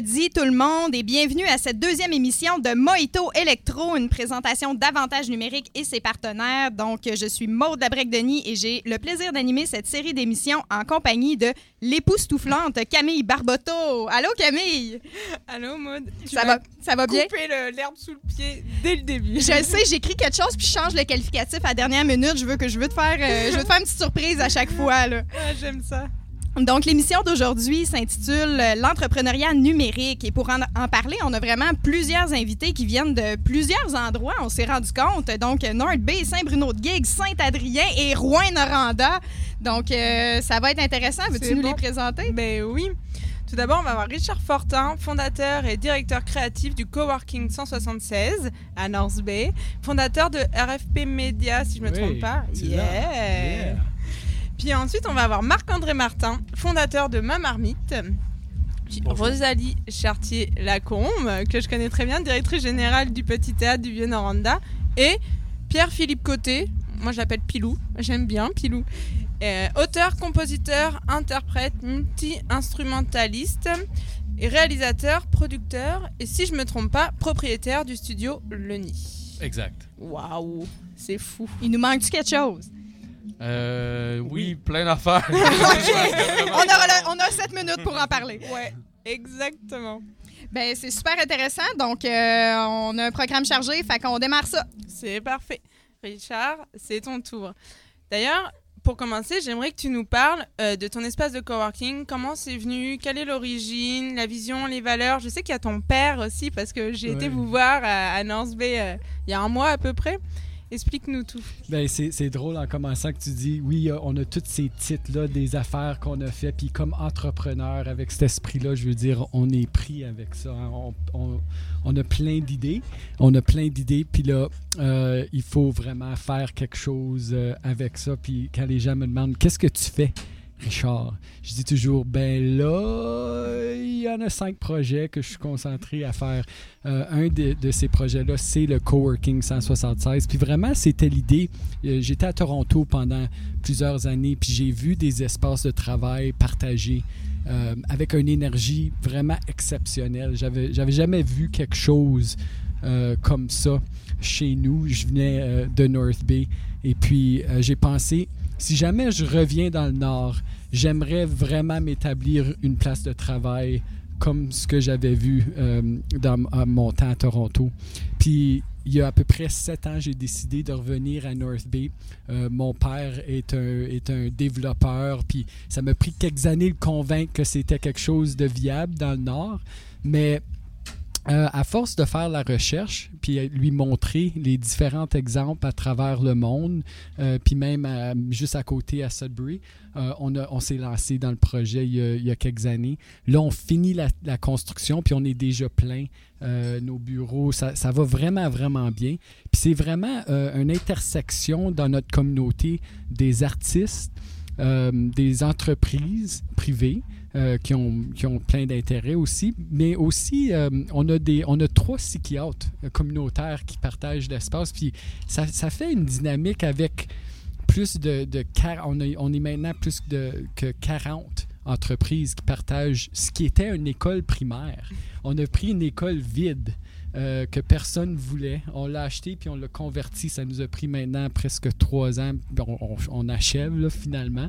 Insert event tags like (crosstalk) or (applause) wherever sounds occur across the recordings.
Vendredi tout le monde et bienvenue à cette deuxième émission de Mojito Electro, une présentation d'avantages numériques et ses partenaires. Donc, je suis Maude Labrec-Denis et j'ai le plaisir d'animer cette série d'émissions en compagnie de l'époustouflante Camille Barboteau. Allô Camille? Allô Maude? Ça va, ça va bien? Couper l'herbe sous le pied dès le début. Je sais, j'écris quelque chose puis je change le qualificatif à la dernière minute. Je veux que je veux te faire, euh, je veux te faire une petite surprise à chaque fois. Là. Ah, J'aime ça. Donc, l'émission d'aujourd'hui s'intitule euh, L'entrepreneuriat numérique. Et pour en, en parler, on a vraiment plusieurs invités qui viennent de plusieurs endroits, on s'est rendu compte. Donc, North Bay, Saint-Bruno-de-Guigues, Saint-Adrien et Rouen-Noranda. Donc, euh, ça va être intéressant. Veux-tu nous bon. les présenter? Ben oui. Tout d'abord, on va avoir Richard Fortin, fondateur et directeur créatif du Coworking 176 à North Bay, fondateur de RFP Media, si je me Oui, trompe pas. Yeah. Puis ensuite, on va avoir Marc-André Martin, fondateur de Ma Marmite. Puis Bonjour. Rosalie Chartier-Lacombe, que je connais très bien, directrice générale du Petit Théâtre du Vieux-Noranda. Et Pierre-Philippe Côté, moi je l'appelle Pilou, j'aime bien Pilou. Euh, auteur, compositeur, interprète, multi-instrumentaliste, et réalisateur, producteur, et si je me trompe pas, propriétaire du studio Le Nid. Exact. Waouh, c'est fou. Il nous manque-tu quelque chose? Euh, oui, plein d'affaires. (laughs) on, aura le- on a sept minutes pour en parler. (laughs) Ouais, exactement. Ben, c'est super intéressant. Donc, euh, on a un programme chargé, fait qu'on démarre ça. C'est parfait. Richard, c'est ton tour. D'ailleurs, pour commencer, j'aimerais que tu nous parles euh, de ton espace de coworking. Comment c'est venu? Quelle est l'origine? La vision? Les valeurs? Je sais qu'il y a ton père aussi, parce que j'ai été vous voir à, à North Bay euh, il y a un mois à peu près. Explique-nous tout. Ben, c'est drôle en commençant que tu dis, oui, on a tous ces titres-là, des affaires qu'on a fait, puis comme entrepreneur, avec cet esprit-là, je veux dire, on est pris avec ça. hein. On, on- on a plein d'idées, on a plein d'idées, puis là, euh, il faut vraiment faire quelque chose euh, avec ça. Puis quand les gens me demandent, qu'est-ce que tu fais? Richard, je dis toujours, ben là, il y en a cinq projets que je suis concentré à faire. Euh, un de, ces projets-là, c'est le Coworking 176. Puis vraiment, c'était l'idée. Euh, J'étais à Toronto pendant plusieurs années, puis j'ai vu des espaces de travail partagés euh, avec une énergie vraiment exceptionnelle. J'avais, j'avais jamais vu quelque chose comme ça chez nous. Je venais de North Bay et puis j'ai pensé, si jamais je reviens dans le Nord, j'aimerais vraiment m'établir une place de travail comme ce que j'avais vu euh, dans mon temps à Toronto. Puis il y a à peu près sept ans, j'ai décidé de revenir à North Bay. Euh, mon père est un, est un développeur, puis ça m'a pris quelques années de convaincre que c'était quelque chose de viable dans le Nord. Mais euh, à force de faire la recherche, puis lui montrer les différents exemples à travers le monde, euh, puis même juste à côté à Sudbury, euh, on, on s'est lancé dans le projet il y a, quelques années. Là, on finit la, construction, puis on est déjà plein. Nos bureaux, ça, ça va vraiment, vraiment bien. Puis c'est vraiment une intersection dans notre communauté des artistes, des entreprises privées, euh, qui, ont, qui ont plein d'intérêts aussi, mais aussi euh, on, a des, on a trois psychiatres euh, communautaires qui partagent l'espace, puis ça, ça fait une dynamique avec plus de, de on, a- on est maintenant plus de, que 40 entreprises qui partagent ce qui était une école primaire. On a pris une école vide euh, que personne voulait. On l'a acheté puis on l'a converti. Ça nous a pris maintenant presque trois ans. On, on- on achève là, finalement.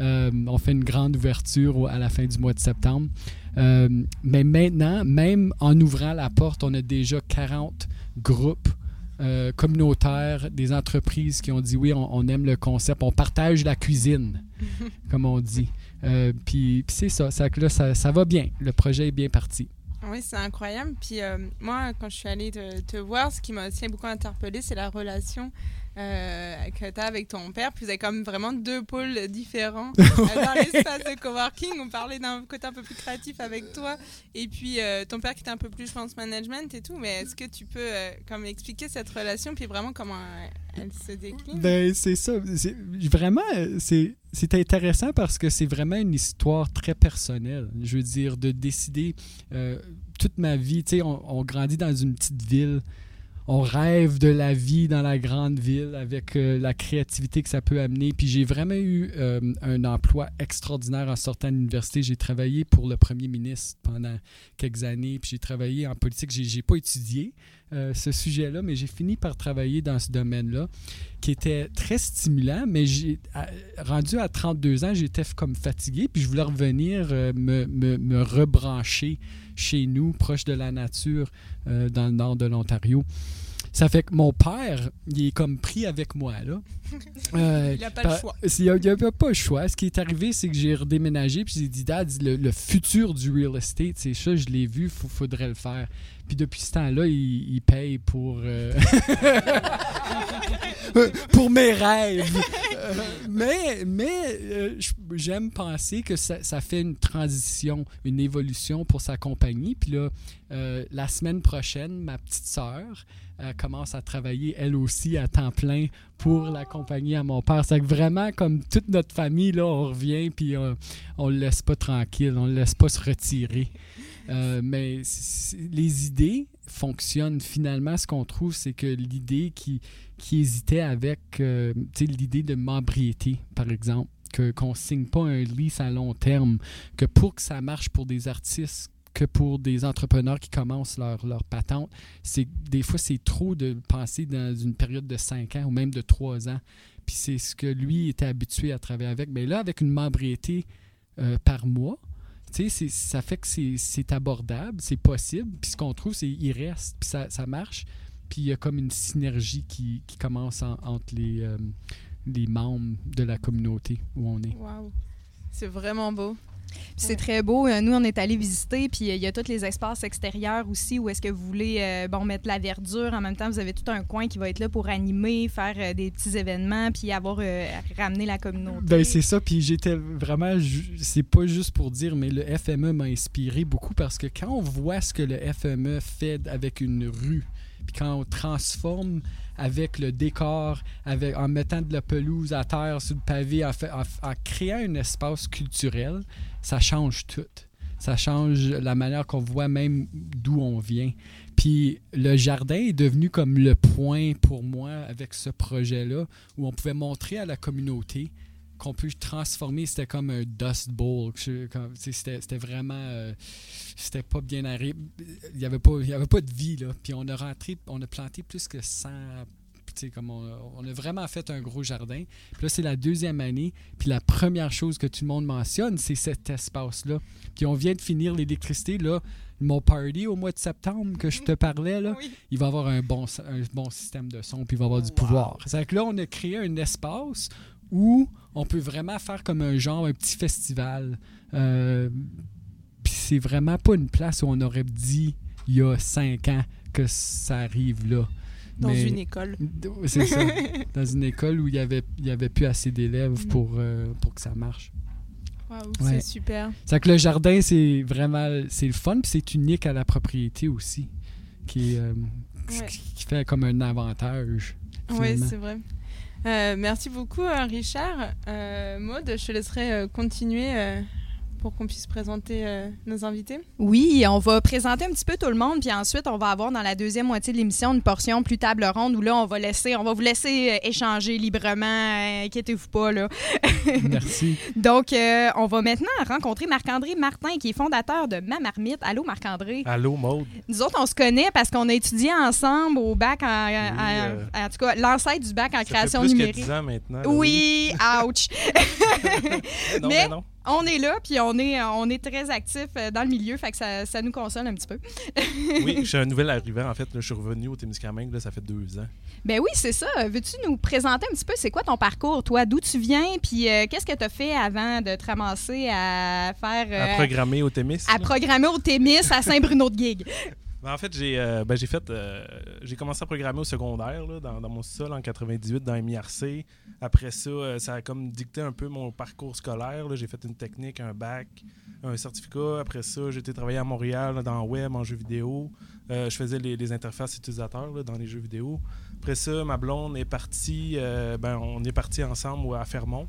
Euh, on fait une grande ouverture à la fin du mois de septembre. Euh, mais maintenant, même en ouvrant la porte, on a déjà 40 groupes euh, communautaires, des entreprises qui ont dit oui, on, on aime le concept, on partage la cuisine, (laughs) comme on dit. Euh, puis puis c'est ça, ça, que là, ça, ça va bien. Le projet est bien parti. Oui, c'est incroyable. Puis euh, moi, quand je suis allée te, te voir, ce qui m'a aussi beaucoup interpellée, c'est la relation euh, que tu as avec ton père. Puis vous avez comme vraiment deux pôles différents euh, (laughs) dans l'espace de coworking. On parlait d'un côté un peu plus créatif avec toi. Et puis euh, ton père qui était un peu plus, je pense, management et tout. Mais est-ce que tu peux euh, comme expliquer cette relation, puis vraiment comment elle, elle se décline? Ben, c'est ça. Vraiment, euh, c'est c'est intéressant parce que c'est vraiment une histoire très personnelle. Je veux dire, de décider euh, toute ma vie, tu sais, on, on grandit dans une petite ville. On rêve de la vie dans la grande ville avec euh, la créativité que ça peut amener. Puis j'ai vraiment eu euh, un emploi extraordinaire en sortant de l'université. J'ai travaillé pour le premier ministre pendant quelques années, puis j'ai travaillé en politique. J'ai, j'ai pas étudié euh, ce sujet-là, mais j'ai fini par travailler dans ce domaine-là, qui était très stimulant. Mais j'ai rendu à 32 ans, j'étais comme fatigué, puis je voulais revenir me, rebrancher chez nous, proche de la nature, dans le nord de l'Ontario. Ça fait que mon père, il est comme pris avec moi, là. (laughs) Euh, Il n'a pas par- le choix. il n'y avait pas le choix. Ce qui est arrivé, c'est que j'ai redéménagé, puis j'ai dit, Dad, le, le futur du real estate, c'est ça, je l'ai vu, il faudrait le faire. Puis depuis ce temps-là, il, il paye pour, euh, (laughs) pour mes rêves. Euh, mais mais euh, j'aime penser que ça, ça fait une transition, une évolution pour sa compagnie. Puis là, euh, la semaine prochaine, ma petite sœur euh, commence à travailler elle aussi à temps plein pour la compagnie à mon père. C'est que vraiment, comme toute notre famille, là, on revient puis euh, on le laisse pas tranquille, on le laisse pas se retirer. Euh, mais les idées fonctionnent. Finalement, ce qu'on trouve, c'est que l'idée qui, qui hésitait avec euh, l'idée de membriété, par exemple, qu'on ne signe pas un lease à long terme, que pour que ça marche pour des artistes, que pour des entrepreneurs qui commencent leur, leur patente, c'est des fois c'est trop de penser dans une période de 5 ans ou même de 3 ans. Puis c'est ce que lui était habitué à travailler avec. Mais là, avec une membriété euh, par mois, ça fait que c'est- abordable, c'est possible. Puis ce qu'on trouve, c'est qu'il reste, puis ça, marche. Puis il y a comme une synergie qui, commence en- entre les, euh, les membres de la communauté où on est. Waouh. C'est vraiment beau. C'est très beau. Euh, Nous, on est allés visiter, puis euh, il y a tous les espaces extérieurs aussi où est-ce que vous voulez euh, mettre la verdure. En même temps, vous avez tout un coin qui va être là pour animer, faire des petits événements, puis avoir ramené la communauté. Ben c'est ça, puis j'étais vraiment, c'est pas juste pour dire, mais le FME m'a inspiré beaucoup parce que quand on voit ce que le FME fait avec une rue, puis quand on transforme avec le décor, avec, en mettant de la pelouse à terre sur le pavé, en, créant un espace culturel, ça change tout. Ça change la manière qu'on voit même d'où on vient. Puis le jardin est devenu comme le point pour moi avec ce projet-là, où on pouvait montrer à la communauté qu'on peut transformer, c'était comme un dust bowl. C'était vraiment. euh, c'était pas bien arrêté. Il n'y avait, pas- il y avait pas de vie, là. Puis on a rentré, on a planté plus que 100. tu sais, Comme on, a- on a vraiment fait un gros jardin. Puis là, c'est la deuxième année. Puis la première chose que tout le monde mentionne, c'est cet espace-là. Puis on vient de finir l'électricité. Là, mon party au mois de septembre que je te parlais, là, Oui. il va avoir un bon, un bon système de son, puis il va avoir du pouvoir. C'est que là, on a créé un espace où on peut vraiment faire comme un genre, un petit festival. Euh, puis c'est vraiment pas une place où on aurait dit il y a cinq ans que ça arrive là. Dans Mais- une école. C'est ça. (laughs) Dans une école où il y avait, y avait plus assez d'élèves Mm. pour, euh, pour que ça marche. Waouh, Ouais. c'est super. C'est que le jardin, c'est vraiment c'est le fun, puis c'est unique à la propriété aussi, qui, euh, Ouais. qui fait comme un avantage. Oui, c'est vrai. Euh, merci beaucoup, euh, Richard. Euh, je te laisserai euh, continuer pour qu'on puisse présenter euh, nos invités? Oui, on va présenter un petit peu tout le monde, puis ensuite, on va avoir dans la deuxième moitié de l'émission une portion plus table ronde où là, on va laisser, on va vous laisser euh, échanger librement. euh, Inquiétez-vous pas, là. (laughs) Merci. Donc, euh, on va maintenant rencontrer Marc-André Martin, qui est fondateur de Ma Marmite. Allô, Marc-André? Allô, Maude? Nous autres, on se connaît parce qu'on a étudié ensemble au bac, en, en- en tout cas, l'ancêtre du bac en Ça création fait plus numérique. que 10 ans maintenant. là, Oui, ouch. (laughs) Non, (laughs) mais- mais non. On est là, puis on est, on est très actifs euh, dans le milieu, fait que ça, ça nous console un petit peu. (laughs) Oui, je suis un nouvel arrivant. En fait, là, je suis revenu au Témiscamingue, là, ça fait deux ans. Ben oui, c'est ça. Veux-tu nous présenter un petit peu, c'est quoi ton parcours, toi? D'où tu viens, puis euh, qu'est-ce que tu as fait avant de te ramasser à faire... euh, À programmer au Témis. à là? programmer au Témis à Saint-Bruno-de-Guigue. Ben, en fait, j'ai euh, ben, fait euh, j'ai commencé à programmer au secondaire là, dans, mon sol en 98 dans MIRC. Après ça, euh, ça a comme dicté un peu mon parcours scolaire. J'ai fait une technique, un bac, un certificat. Après ça, j'ai été travailler à Montréal dans le web, en jeux vidéo. Euh, je faisais les, interfaces utilisateurs dans les jeux vidéo. Après ça, ma blonde est partie. ben, on est parti ensemble à Fermont.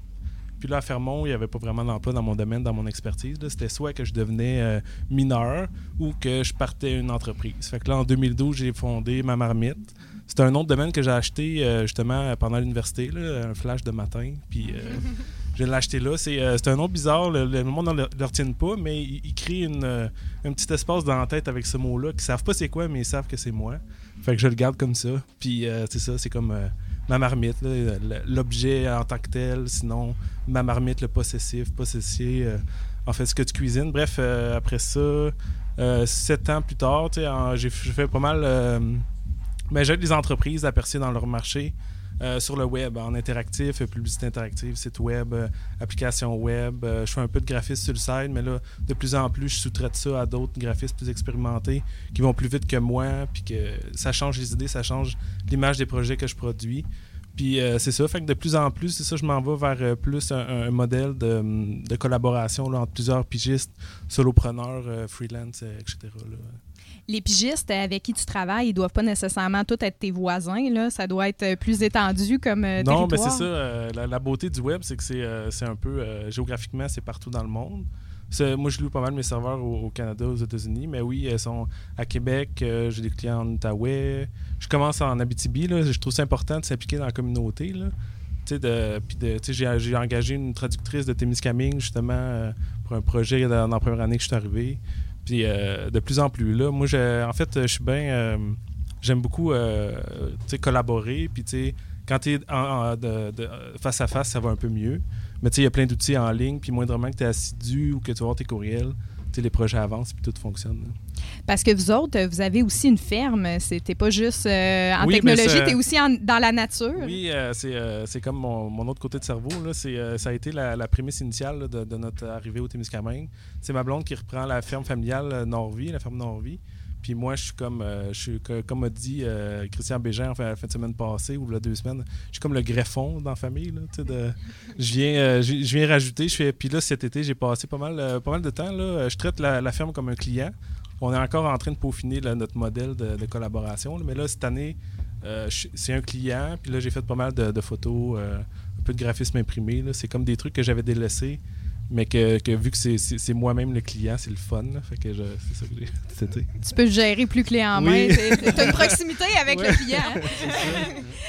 Puis là, à Fermont, il n'y avait pas vraiment d'emploi dans mon domaine, dans mon expertise. C'était soit que je devenais euh, mineur ou que je partais une entreprise. Fait que là, en 2012, j'ai fondé Ma Marmite. C'est un autre domaine que j'ai acheté euh, justement pendant l'université, un flash de matin. Puis (laughs) je l'ai acheté là. C'est un nom bizarre, le, monde ne le, retienne pas, mais il, crée une, un petit espace dans la tête avec ce mot-là, qui savent pas c'est quoi, mais ils savent que c'est moi. Fait que je le garde comme ça. Puis c'est ça, c'est comme ma marmite, l'objet en tant que tel, sinon ma marmite, le possessif, possessier, euh, en fait, ce que tu cuisines. Bref, euh, après ça, euh, sept ans plus tard, j'ai fait pas mal. mais j'ai des entreprises à percer dans leur marché. Sur le web, en interactif, publicité interactive, site web, application web. je fais un peu de graphisme sur le site, mais là, de plus en plus, je sous-traite ça à d'autres graphistes plus expérimentés qui vont plus vite que moi, puis que ça change les idées, ça change l'image des projets que je produis. Puis euh, c'est ça, fait que de plus en plus, c'est ça, je m'en vais vers euh, plus un, modèle de, collaboration entre plusieurs pigistes, solopreneurs, euh, freelance, etc. Les pigistes avec qui tu travailles, ils doivent pas nécessairement tous être tes voisins. Là. Ça doit être plus étendu comme Non, mais c'est ça. La, beauté du web, c'est que c'est un peu géographiquement, c'est partout dans le monde. Moi, je loue pas mal mes serveurs au, Canada, aux États-Unis, mais oui, elles sont à Québec, euh, j'ai des clients en Outaouais. Je commence en Abitibi, là, je trouve ça important de s'impliquer dans la communauté. Là. De, j'ai, engagé une traductrice de Témiscamingue, justement, euh, pour un projet dans, la première année que je suis arrivé. Euh, de plus en plus là, moi, en fait, je suis bien. j'aime beaucoup collaborer. Puis, quand tu es face à face, ça va un peu mieux. Mais tu sais, il y a plein d'outils en ligne, puis moindrement que tu es assidu ou que tu vas tes courriels, les projets avancent puis tout fonctionne. Parce que vous autres, vous avez aussi une ferme. C'était pas juste euh, en technologie, tu es aussi dans la nature. Oui, euh, euh, c'est comme mon, autre côté de cerveau. Là. Ça a été la, prémisse initiale de, notre arrivée au Témiscamingue. C'est ma blonde qui reprend la ferme familiale Norvie, la ferme Norvie. Puis moi, je suis comme, euh, je suis, comme a dit euh, Christian Bégin en fin, de semaine passée ou la deux semaines, je suis comme le greffon dans la famille. Là, de, je, viens, euh, je, viens rajouter. Je puis là, cet été, j'ai passé pas mal, pas mal de temps. Là, je traite la, ferme comme un client. On est encore en train de peaufiner notre modèle de, collaboration. mais là, cette année, c'est un client. Puis là, j'ai fait pas mal de, photos, un peu de graphisme imprimé. C'est comme des trucs que j'avais délaissés mais que, vu que c'est moi-même le client, c'est le fun. fait que c'est ça que j'ai (laughs) Tu peux gérer plus clé en main. Tu as une proximité avec le client. Hein.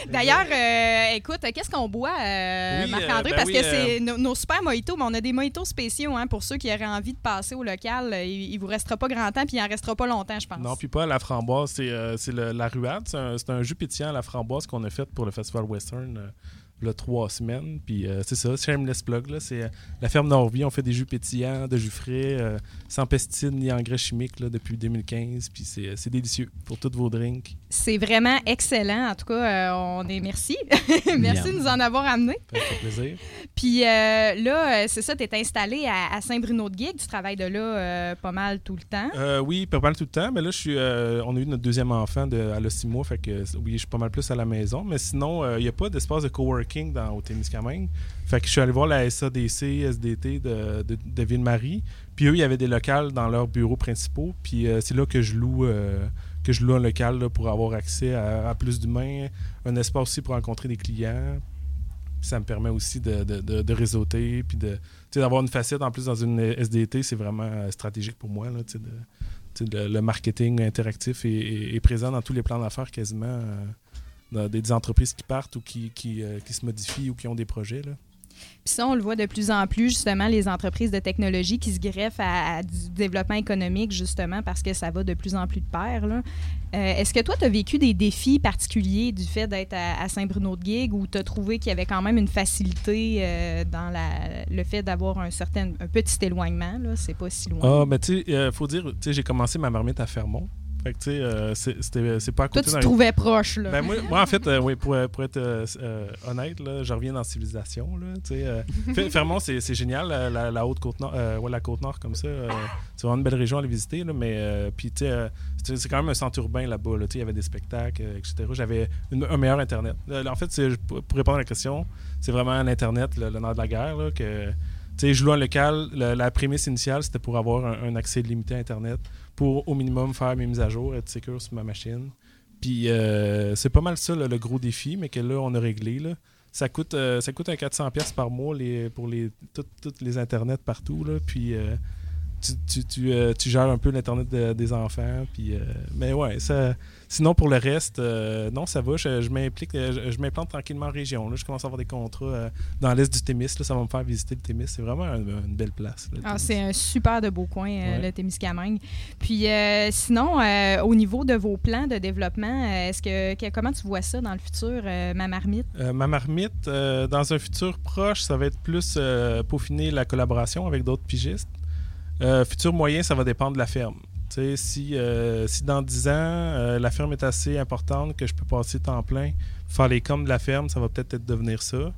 (laughs) D'ailleurs, euh, écoute, qu'est-ce qu'on boit, euh, Marc-André? Euh, ben parce que c'est nos, super mojitos, mais on a des mojitos spéciaux hein, pour ceux qui auraient envie de passer au local. Il, ne vous restera pas grand temps, puis il en restera pas longtemps, je pense. Non, puis pas la framboise, c'est la ruade. C'est un, un, jus pétillant à la framboise qu'on a fait pour le Festival Western là, trois semaines. Puis euh, c'est ça, shameless plug. Là, c'est euh, la ferme Norvie. On fait des jus pétillants, de jus frais, euh, sans pesticides ni engrais chimiques là, depuis 2015. Puis c'est délicieux pour tous vos drinks. C'est vraiment excellent. En tout cas, on est merci. (laughs) merci de nous en avoir amené. Ça fait plaisir. Puis là, c'est ça, tu es installé à, Saint-Bruno-de-Guigue. Tu travailles de là pas mal tout le temps. oui, pas mal tout le temps. Mais là, je suis, on a eu notre deuxième enfant de, à six mois. Fait que oui, je suis pas mal plus à la maison. Mais sinon, il n'y a pas d'espace de coworking dans, au Témiscamingue. Fait que je suis allé voir la SADC, SDT de, de, Ville-Marie. Puis eux, il y avait des locales dans leurs bureaux principaux. Puis euh, c'est là que je loue. Euh, que je loue un local pour avoir accès à, plus d'humains, un espace aussi pour rencontrer des clients. ça me permet aussi de, de, réseauter, puis d'avoir une facette en plus dans une SDT, c'est vraiment euh, stratégique pour moi. Là, le marketing interactif est, présent dans tous les plans d'affaires quasiment des entreprises qui partent ou qui, euh, qui, se modifient ou qui ont des projets. Là. Puis ça, on le voit de plus en plus, justement, les entreprises de technologie qui se greffent à, du développement économique, justement, parce que ça va de plus en plus de pair. Euh, Est-ce que toi, tu as vécu des défis particuliers du fait d'être à, Saint-Bruno-de-Guigue ou tu as trouvé qu'il y avait quand même une facilité euh, dans la, le fait d'avoir un certain un petit éloignement? C'est pas si loin. Ah, mais tu sais, il faut dire, tu sais, j'ai commencé ma marmite à Fermont. Fait que, tu sais, euh, c'est pas à côté. Toi, tu te trouvais proche, là. Ben, moi, moi, en fait, euh, oui, pour, pour être euh, honnête, là, je reviens dans la civilisation, là, tu sais. (laughs) Fermont, c'est génial, la, la, haute côte nord, ouais, la côte nord comme ça. c'est vraiment une belle région à aller visiter, là, mais, puis, tu sais, c'est quand même un centre urbain là-bas, là, tu sais, il y avait des spectacles, etc. J'avais un meilleur Internet. en fait, pour répondre à la question, c'est vraiment un Internet, le, nord de la guerre, là, que... Tu sais, je loue un local. La, prémisse initiale, c'était pour avoir un, un accès limité à Internet pour au minimum faire mes mises à jour, être sécure sur ma machine. Puis euh, c'est pas mal ça le gros défi, mais que là, on a réglé. Là. ça coûte, euh, ça coûte un 400 pièces par mois les, pour les, toutes les internets partout. Là, puis euh, tu, tu, tu, euh, tu, gères un peu l'internet des enfants. Puis, mais ouais, ça, Sinon, pour le reste, euh, non, ça va. Je, m'implique, euh, je, m'implante tranquillement en région. Là. Je commence à avoir des contrats euh, dans l'est du Témis. ça va me faire visiter le Témis. C'est vraiment une, belle place. Ah, c'est un super de beau coin, le Témiscamingue. Puis sinon, au niveau de vos plans de développement, est-ce que, comment tu vois ça dans le futur, ma marmite? ma marmite, dans un futur proche, ça va être plus peaufiner la collaboration avec d'autres pigistes. futur moyen, ça va dépendre de la ferme si, euh, si dans 10 ans, euh, la ferme est assez importante que je peux passer temps plein, faire les coms de la ferme, ça va peut-être devenir ça.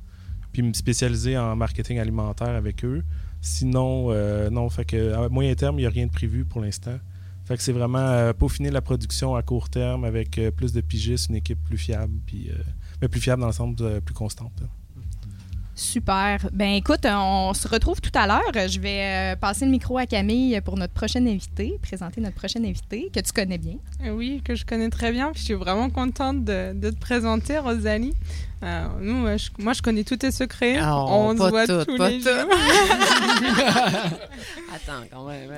Puis me spécialiser en marketing alimentaire avec eux. Sinon, euh, non, fait que à moyen terme, il n'y a rien de prévu pour l'instant. Fait que c'est vraiment peaufiner la production à court terme avec plus de pigistes, une équipe plus fiable, puis mais plus fiable dans le sens plus constante. Super. Ben écoute, on se retrouve tout à l'heure. Je vais euh, passer le micro à Camille pour notre prochaine invitée, présenter notre prochaine invitée que tu connais bien. Oui, que je connais très bien. Je suis vraiment contente de te présenter, Rosalie. Euh, nous, moi, je connais tous tes secrets. Ah, on se voit tous les jours. (laughs) Attends, quand même.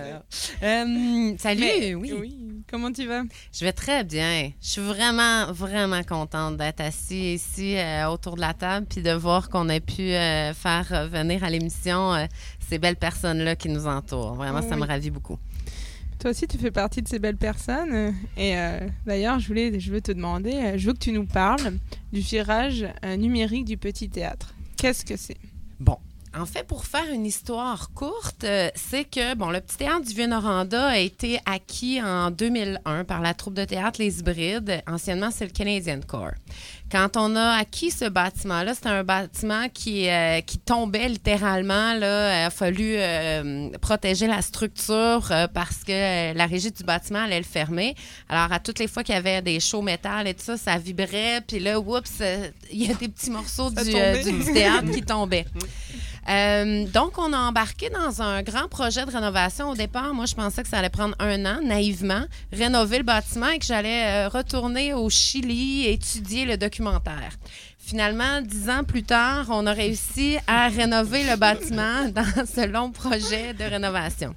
Euh, salut, oui. Comment tu vas? Je vais très bien. Je suis vraiment, vraiment contente d'être assise ici euh, autour de la table puis de voir qu'on a pu faire venir à l'émission ces belles personnes-là qui nous entourent. Vraiment, ça me ravit beaucoup. Toi aussi, tu fais partie de ces belles personnes. Et euh, d'ailleurs, je voulais, je veux te demander, euh, je veux que tu nous parles du virage euh, numérique du petit théâtre. Qu'est-ce que c'est? Bon, en fait, pour faire une histoire courte, euh, c'est que bon, le petit théâtre du Vieux-Noranda a été acquis en 2001 par la troupe de théâtre Les Hybrides. Anciennement, c'est le Canadian Corps. Quand on a acquis ce bâtiment-là, c'était un bâtiment qui, euh, qui tombait littéralement. Là. Il a fallu euh, protéger la structure parce que la régie du bâtiment allait le fermer. Alors, à toutes les fois qu'il y avait des shows métal et tout ça, ça vibrait. Puis là, oups, il y a des petits morceaux du, du, théâtre (laughs) qui tombaient. Euh, donc, on a embarqué dans un grand projet de rénovation. Au départ, moi, je pensais que ça allait prendre un an, naïvement, rénover le bâtiment et que j'allais euh, retourner au Chili étudier le documentaire. Finalement, dix ans plus tard, on a réussi à rénover le bâtiment (laughs) dans ce long projet de rénovation.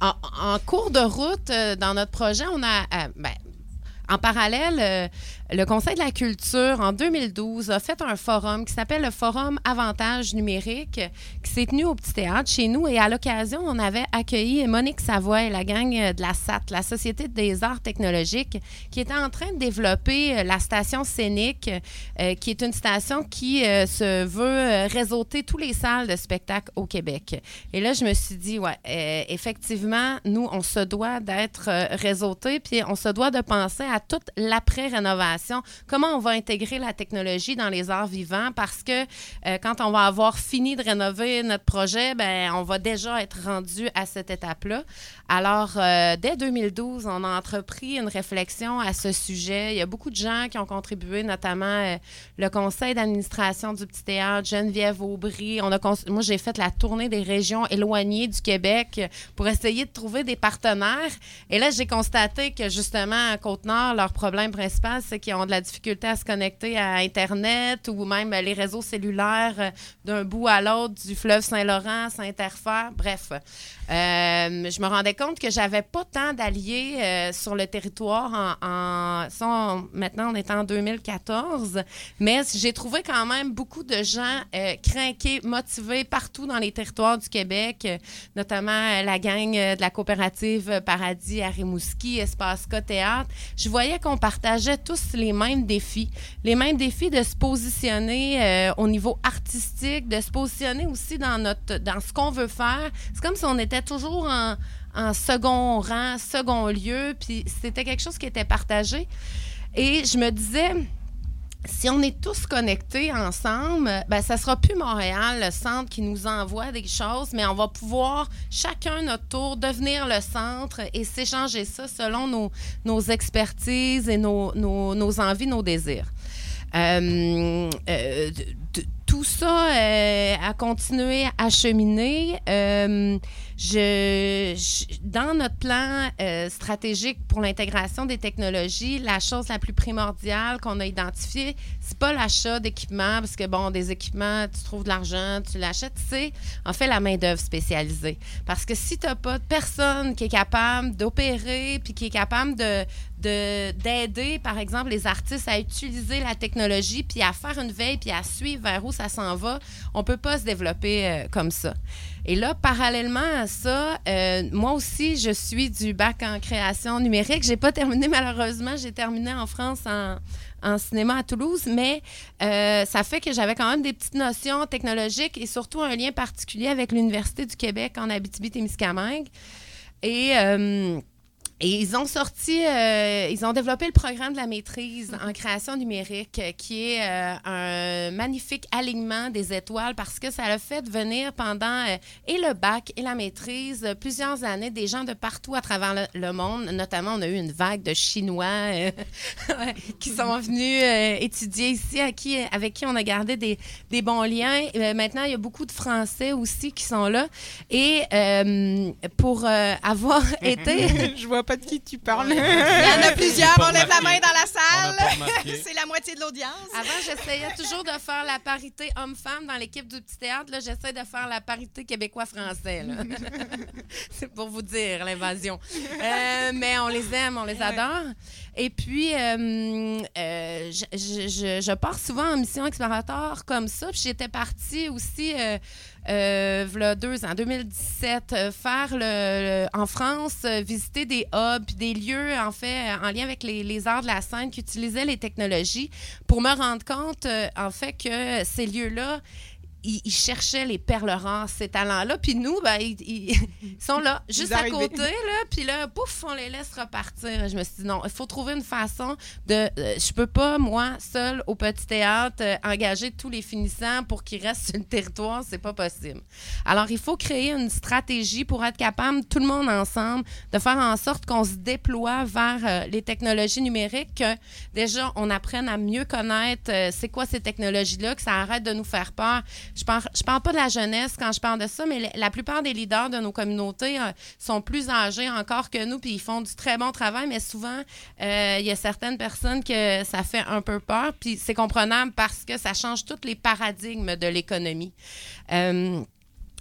En, cours de route, euh, dans notre projet, on a, ben, en parallèle, le Conseil de la culture, en 2012, a fait un forum qui s'appelle le Forum Avantage numérique, qui s'est tenu au Petit Théâtre chez nous. Et à l'occasion, on avait accueilli Monique Savoie et la gang de la SAT, la Société des arts technologiques, qui était en train de développer euh, la station scénique, euh, qui est une station qui euh, se veut réseauter tous les salles de spectacle au Québec. Et là, je me suis dit, ouais, effectivement, nous, on se doit d'être réseauté, puis on se doit de penser à toute l'après-rénovation comment on va intégrer la technologie dans les arts vivants? Parce que euh, quand on va avoir fini de rénover notre projet, ben, on va déjà être rendu à cette étape-là. Alors, euh, dès 2012, on a entrepris une réflexion à ce sujet. Il y a beaucoup de gens qui ont contribué, notamment euh, le conseil d'administration du Petit Théâtre, Geneviève Aubry. On a Moi, j'ai fait la tournée des régions éloignées du Québec pour essayer de trouver des partenaires. Et là, j'ai constaté que justement, à Côte-Nord, leur problème principal, c'est qui ont de la difficulté à se connecter à Internet ou même les réseaux cellulaires euh, d'un bout à l'autre du fleuve Saint-Laurent s'interfèrent. Bref, euh, je me rendais compte que j'avais pas tant d'alliés euh, sur le territoire en, maintenant on est en 2014, mais j'ai trouvé quand même beaucoup de gens euh, motivés partout dans les territoires du Québec, notamment la gang de la coopérative Paradis à Espace Théâtre. Je voyais qu'on partageait tous les mêmes défis, les mêmes défis de se positionner au niveau artistique, de se positionner aussi dans notre dans ce qu'on veut faire. C'est comme si on était toujours en, second rang, second lieu, puis c'était quelque chose qui était partagé. Et je me disais, si on est tous connectés ensemble, ben ça sera plus Montréal, le centre qui nous envoie des choses, mais on va pouvoir chacun notre tour devenir le centre et s'échanger ça selon nos, expertises et nos, envies, nos désirs. Euh, euh, tout ça euh, a continué à cheminer. Euh, dans notre plan euh, stratégique pour l'intégration des technologies, la chose la plus primordiale qu'on a identifiée, c'est pas l'achat d'équipements, parce que bon, des équipements, tu trouves de l'argent, tu l'achètes, c'est en fait la main-d'œuvre spécialisée. Parce que si tu n'as pas de personne qui est capable d'opérer, puis qui est capable de- d'aider, par exemple, les artistes à utiliser la technologie, puis à faire une veille, puis à suivre vers où ça s'en va, on peut pas se développer euh, comme ça. Et là, parallèlement à ça, euh, moi aussi, je suis du bac en création numérique. J'ai pas terminé (laughs) malheureusement. J'ai terminé en France en, cinéma à Toulouse, mais euh, ça fait que j'avais quand même des petites notions technologiques et surtout un lien particulier avec l'Université du Québec en Abitibi-Témiscamingue. Et et ils ont sorti, euh, ils ont développé le programme de la maîtrise en création numérique, euh, qui est euh, un magnifique alignement des étoiles parce que ça a fait venir pendant euh, et le bac et la maîtrise euh, plusieurs années des gens de partout à travers le, le monde. Notamment, on a eu une vague de Chinois euh, (laughs) qui sont venus euh, étudier ici, à qui, avec qui on a gardé des, des bons liens. Euh, maintenant, il y a beaucoup de Français aussi qui sont là. Et euh, pour euh, avoir (laughs) été (laughs) Je vois pas de qui tu parles. Il y en a plusieurs. On lève la main dans la salle. (laughs) C'est la moitié de l'audience. Avant, j'essayais toujours de faire la parité homme-femme dans l'équipe du petit théâtre. Là, j'essaie de faire la parité québécois-français. (laughs) C'est pour vous dire l'invasion. Euh, mais on les aime, on les adore. Et puis, euh, euh, je, je- pars souvent en mission exploratoire comme ça. Puis j'étais partie aussi, euh, euh, v'là deux ans, 2017, euh, faire le, le- en France, visiter des hubs, des lieux, en fait, en lien avec les, les arts de la scène qui utilisaient les technologies pour me rendre compte, en fait, que ces lieux-là, ils, cherchaient les perles rares, ces talents-là. Puis nous, ben, ils, (laughs) sont là, juste à côté, là. Puis là, pouf, on les laisse repartir. Je me suis dit, non, il faut trouver une façon de... euh, je peux pas, moi, seule, au petit théâtre, euh, engager tous les finissants pour qu'ils restent sur le territoire. C'est pas possible. Alors, il faut créer une stratégie pour être capable, tout le monde ensemble, de faire en sorte qu'on se déploie vers euh, les technologies numériques, que déjà, on apprenne à mieux connaître euh, c'est quoi ces technologies-là, que ça arrête de nous faire peur. Je parle, parle pas de la jeunesse quand je parle de ça, mais la- la plupart des leaders de nos communautés euh, sont plus âgés encore que nous, puis ils font du très bon travail, mais souvent, euh, il y a certaines personnes que ça fait un peu peur, puis c'est comprenable parce que ça change tous les paradigmes de l'économie. Euh,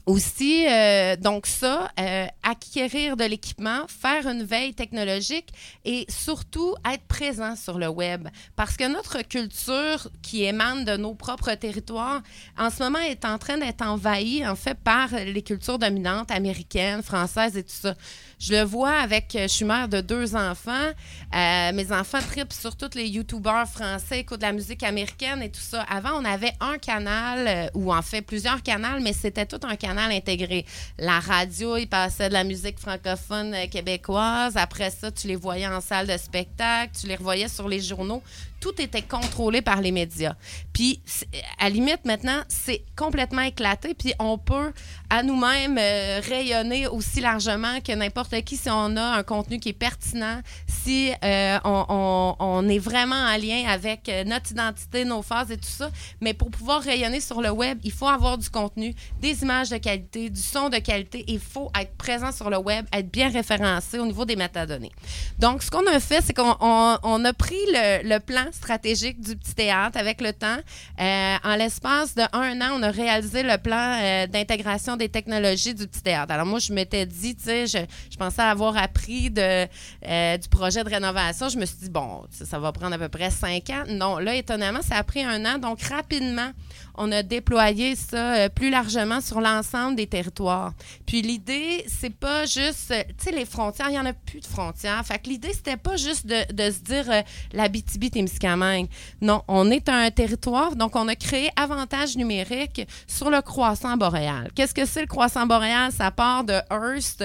aussi, euh, donc ça, euh, acquérir de l'équipement, faire une veille technologique et surtout être présent sur le web. Parce que notre culture qui émane de nos propres territoires, en ce moment, est en train d'être envahie, en fait, par les cultures dominantes américaines, françaises et tout ça. Je le vois avec, euh, je suis mère de deux enfants. Euh, mes enfants tripent sur tous les YouTubers français, écoutent de la musique américaine et tout ça. Avant, on avait un canal, euh, ou en fait plusieurs canaux, mais c'était tout un canal intégré. La radio, il passait de la musique francophone québécoise. Après ça, tu les voyais en salle de spectacle, tu les revoyais sur les journaux. Tout était contrôlé par les médias. Puis, à la limite, maintenant, c'est complètement éclaté. Puis, on peut à nous-mêmes euh, rayonner aussi largement que n'importe qui si on a un contenu qui est pertinent, si euh, on, est vraiment en lien avec euh, notre identité, nos phases et tout ça. Mais pour pouvoir rayonner sur le web, il faut avoir du contenu, des images de qualité, du son de qualité. Il faut être présent sur le web, être bien référencé au niveau des métadonnées. Donc, ce qu'on a fait, c'est qu'on on- on a pris le plan stratégique du petit théâtre avec le temps. Euh, en l'espace de un an, on a réalisé le plan euh, d'intégration des technologies du petit théâtre. Alors moi, je m'étais dit, tu sais, je, pensais avoir appris de, euh, du projet de rénovation. Je me suis dit, bon, ça va prendre à peu près cinq ans. Non, là, étonnamment, ça a pris un an. Donc, rapidement, on a déployé ça euh, plus largement sur l'ensemble des territoires. Puis l'idée, c'est pas juste, euh, tu sais, les frontières, il y en a plus de frontières. Fait que l'idée, c'était pas juste de, se dire euh, la BTB-Témiscamingue. Non, on est un territoire, donc on a créé avantage numérique sur le croissant boréal. Qu'est-ce que c'est le croissant boréal? Ça part de Hearst,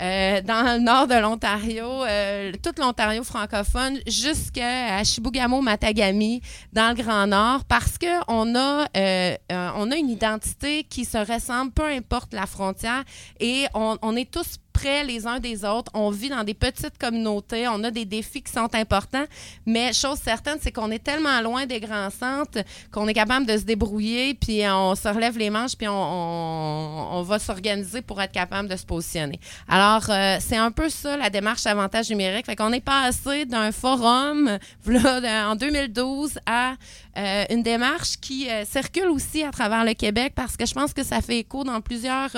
euh, dans le nord de l'Ontario, euh, tout l'Ontario francophone, jusqu'à Chibougamau, Matagami, dans le Grand Nord, parce qu'on a, euh, euh, on a une identité qui se ressemble, peu importe la frontière, et on, on est tous près les uns des autres. On vit dans des petites communautés. On a des défis qui sont importants. Mais chose certaine, c'est qu'on est tellement loin des grands centres qu'on est capable de se débrouiller, puis on se relève les manches, puis on, va s'organiser pour être capable de se positionner. Alors, euh, c'est un peu ça la démarche avantage numérique. Fait qu'on est passé d'un forum (laughs) en 2012 à euh, une démarche qui euh, circule aussi à travers le Québec parce que je pense que ça fait écho dans plusieurs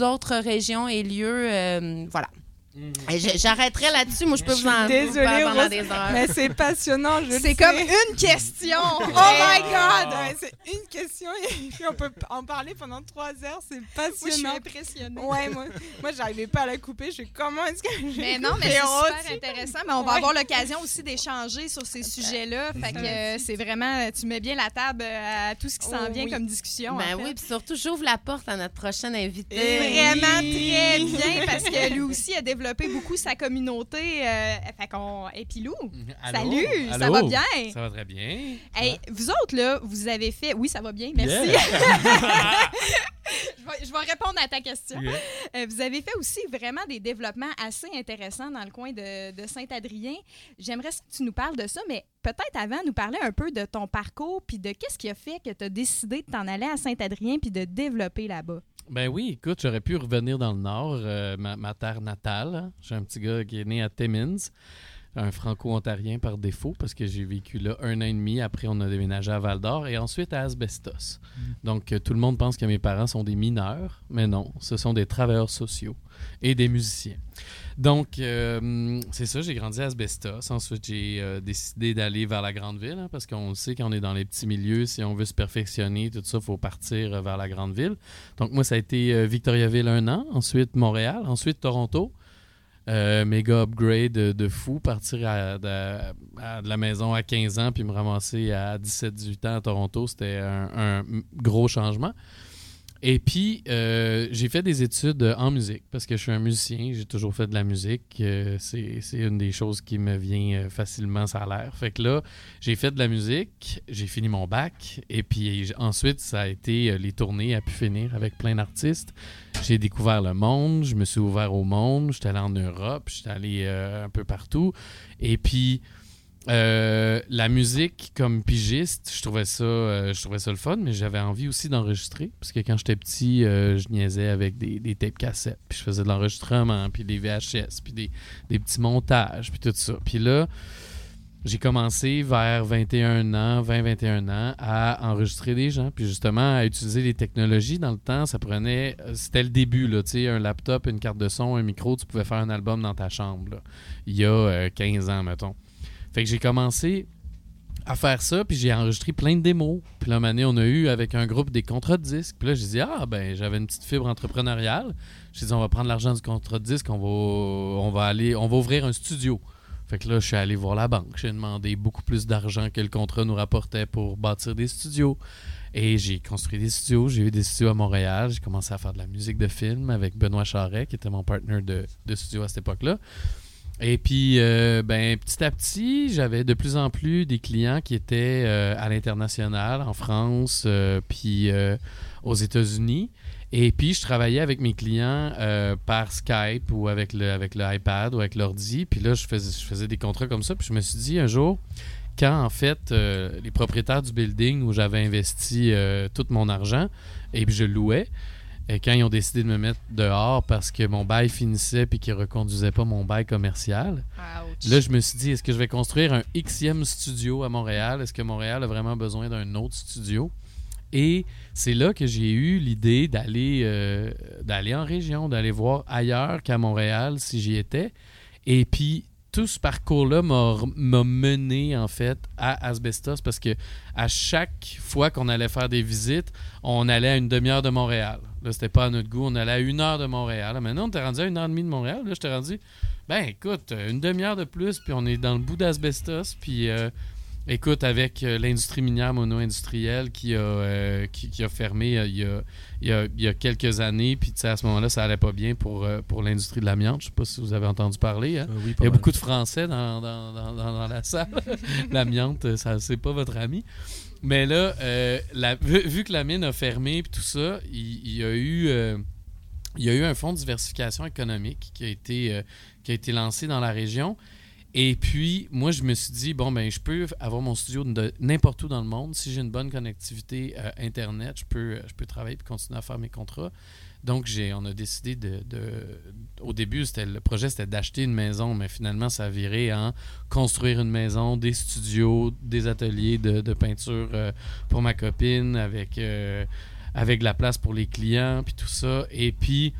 autres régions et lieux. Euh, voilà. Et j- J'arrêterai là-dessus. Moi, je peux vous en Désolée, parler pendant des heures. Mais c'est passionnant, C'est sais. comme une question. (laughs) Oh my God! Ouais, c'est une question et puis (laughs) on peut en parler pendant trois heures. C'est Moi, je suis passionnant. impressionnée. Ouais, moi, moi j'arrivais pas à la couper. Je fais comment est-ce que je Mais non, mais c'est Rose? super intéressant. Mais on va Ouais. avoir l'occasion aussi d'échanger sur ces sujets-là. Fait que euh, c'est vraiment, tu mets bien la table euh, à tout ce qui s'en Oh, vient oui. comme discussion. Ben en fait. oui, puis surtout, j'ouvre la porte à notre prochaine invité. Eh Vraiment oui. très bien parce que lui aussi a développé beaucoup sa communauté. euh, fait qu'on... Et puis Lou, Allô? salut, ça va bien? Ça va très bien. Hey, vous autres, là, vous avez fait... Oui, ça va bien, merci. Yeah. (laughs) je, vais, je vais répondre à ta question. Yeah. Euh, vous avez fait aussi vraiment des développements assez intéressants dans le coin de, de Saint-Adrien. J'aimerais que tu nous parles de ça, mais peut-être avant, nous parler un peu de ton parcours puis de qu'est-ce qui a fait que tu as décidé de t'en aller à Saint-Adrien puis de développer là-bas. Ben oui, écoute, j'aurais pu revenir dans le Nord, euh, ma, ma terre natale. J'ai un petit gars qui est né à Timmins, un franco-ontarien par défaut, parce que j'ai vécu là un an et demi. Après, on a déménagé à Val-d'Or et ensuite à Asbestos. Donc, euh, tout le monde pense que mes parents sont des mineurs, mais non, ce sont des travailleurs sociaux et des musiciens. Donc, euh, c'est ça, j'ai grandi à Asbestos. Ensuite, j'ai euh, décidé d'aller vers la grande ville, hein, parce qu'on sait, quand on est dans les petits milieux, si on veut se perfectionner, tout ça, il faut partir euh, vers la grande ville. Donc, moi, ça a été Victoriaville un an, ensuite Montréal, ensuite Toronto. Méga upgrade de, fou, partir de, la maison à 15 ans puis me ramasser à 17-18 ans à Toronto, c'était un gros changement. Et puis, euh, j'ai fait des études en musique parce que je suis un musicien, j'ai toujours fait de la musique. euh, c'est une des choses qui me vient euh, facilement, ça a l'air. Fait que là, j'ai fait de la musique, j'ai fini mon bac, et puis ensuite, ça a été les tournées à pu finir avec plein d'artistes. J'ai découvert le monde, je me suis ouvert au monde, j'étais allé en Europe, j'étais allé un peu partout. Et puis, euh, la musique comme pigiste, je trouvais ça, euh, je trouvais ça le fun, mais j'avais envie aussi d'enregistrer. Parce que quand j'étais petit, euh, je niaisais avec des, des tapes cassettes, puis je faisais de l'enregistrement, puis des VHS, puis des, des petits montages, puis tout ça. Puis là, j'ai commencé vers 21 ans, 20-21 ans, à enregistrer des gens, puis justement à utiliser les technologies. Dans le temps, ça prenait, c'était le début, là, tu sais, un laptop, une carte de son, un micro, tu pouvais faire un album dans ta chambre, il y a euh, 15 ans, mettons. Fait que j'ai commencé à faire ça, puis j'ai enregistré plein de démos. Puis là, on a eu avec un groupe des contrats de disques. Puis là, j'ai dit, ah, ben, j'avais une petite fibre entrepreneuriale. J'ai dit, on va prendre l'argent du contrat de disque, on va, on va aller, on va ouvrir un studio. Fait que là, je suis allé voir la banque. J'ai demandé beaucoup plus d'argent que le contrat nous rapportait pour bâtir des studios. Et j'ai construit des studios. J'ai eu des studios à Montréal. J'ai commencé à faire de la musique de film avec Benoît Charret, qui était mon partner de, de studio à cette époque-là. Et puis, euh, ben, petit à petit, j'avais de plus en plus des clients qui étaient euh, à l'international, en France, euh, puis aux États-Unis. Et puis, je travaillais avec mes clients par Skype ou avec le, avec le iPad ou avec l'ordi. Puis là, je faisais, je faisais des contrats comme ça. Puis je me suis dit un jour, quand en fait, les propriétaires du building où j'avais investi tout mon argent, et puis je louais, et quand ils ont décidé de me mettre dehors parce que mon bail finissait puis qu'ils ne reconduisaient pas mon bail commercial, là, je me suis dit, est-ce que je vais construire un Xème studio à Montréal? Est-ce que Montréal a vraiment besoin d'un autre studio? Et c'est là que j'ai eu l'idée d'aller euh, d'aller en région, d'aller voir ailleurs qu'à Montréal si j'y étais. Et puis, tout ce parcours-là m'a m'a mené, en fait, à Asbestos parce que à chaque fois qu'on allait faire des visites, on allait à une demi-heure de Montréal. Là, c'était pas à notre goût. On allait à une heure de Montréal. Maintenant, on était rendu à une heure et demie de Montréal. Là, j'étais rendu, ben écoute, une demi-heure de plus, puis on est dans le bout d'Asbestos. Puis, euh, écoute, avec euh, l'industrie minière mono-industrielle qui, a, euh, qui, qui a fermé il, y a, il, y a, il y a quelques années, puis tu sais, à ce moment-là, ça allait pas bien pour, pour l'industrie de l'amiante. Je sais pas si vous avez entendu parler. hein. Oui, Il y a beaucoup de Français dans, dans, dans, dans- dans la salle. (laughs) L'amiante, ça c'est pas votre ami. Mais là, euh, vu, que la mine a fermé et tout ça, il, y a eu euh, il y a eu un fonds de diversification économique qui a été, euh, qui a été lancé dans la région. Et puis, moi, je me suis dit, bon, ben, je peux avoir mon studio de n'importe où dans le monde. Si j'ai une bonne connectivité Internet, je peux, je peux travailler et continuer à faire mes contrats. Donc, on a décidé de. au début, le projet, c'était d'acheter une maison, mais finalement, ça a viré en construire une maison, des studios, des ateliers de, peinture euh, pour ma copine, avec, euh, avec de la place pour les clients, puis tout ça. Et puis,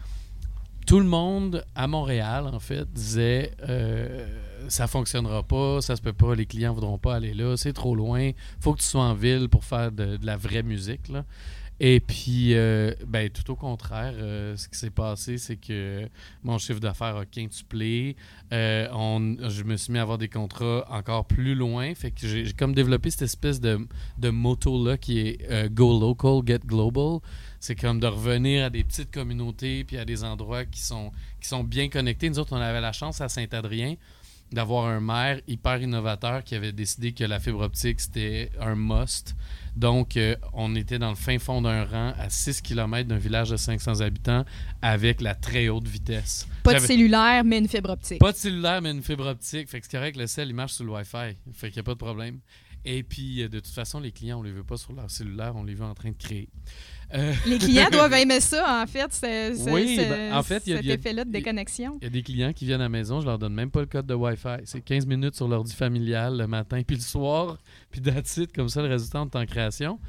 tout le monde à Montréal, en fait, disait euh, ça fonctionnera pas, ça se peut pas, les clients voudront pas aller là, c'est trop loin, faut que tu sois en ville pour faire de, de la vraie musique. Là. Et puis, euh, ben, tout au contraire, euh, ce qui s'est passé, c'est que mon chiffre d'affaires a quintuplé. Euh, on, je me suis mis à avoir des contrats encore plus loin. Fait que j'ai comme développé cette espèce de, de motto-là qui est Go Local, Get Global. C'est comme de revenir à des petites communautés puis à des endroits qui sont, qui sont bien connectés. Nous autres, on avait la chance à Saint-Adrien d'avoir un maire hyper innovateur qui avait décidé que la fibre optique, c'était un must. Donc, euh, on était dans le fin fond d'un rang à 6 km d'un village de 500 habitants avec la très haute vitesse. Pas de cellulaire, mais une fibre optique. Pas de cellulaire, mais une fibre optique. Fait que c'est correct, le sel, il marche sur le Wi-Fi. Fait qu'il n'y a pas de problème. Et puis, euh, de toute façon, les clients, on ne les veut pas sur leur cellulaire, on les veut en train de créer. Euh, les clients (laughs) doivent aimer ça, en fait, oui, ben, en fait, cet effet-là de déconnexion. Il y a des clients qui viennent à la maison, je leur donne même pas le code de Wi-Fi. C'est 15 minutes sur l'ordi familial le matin puis le soir, (laughs) puis that's comme ça, le résultat en création.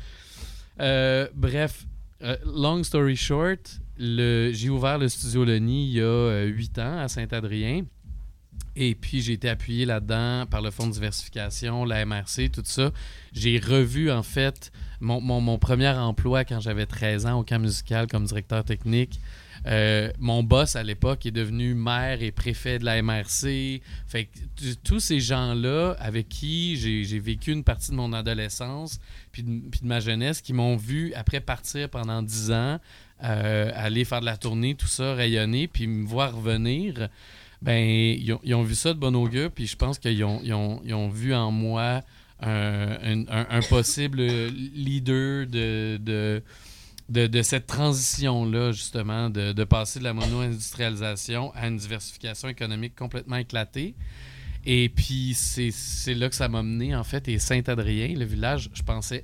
Euh, bref, euh, long story short, j'ai ouvert le studio Leni il y a 8 ans à Saint-Adrien. Et puis, j'ai été appuyé là-dedans par le Fonds de diversification, la MRC, tout ça. J'ai revu, en fait, mon, premier emploi quand j'avais 13 ans au camp musical comme directeur technique. Euh, mon boss à l'époque est devenu maire et préfet de la MRC. Fait que tous ces gens-là avec qui j'ai vécu une partie de mon adolescence puis de, ma jeunesse qui m'ont vu après partir pendant 10 ans, euh, aller faire de la tournée, tout ça, rayonner, puis me voir revenir, ben ils ont, vu ça de bon augure, puis je pense qu'ils ont, vu en moi un, possible leader de, de, de, cette transition-là, justement, de, passer de la mono-industrialisation à une diversification économique complètement éclatée. Et puis, c'est là que ça m'a mené, en fait. Et Saint-Adrien, le village, je pensais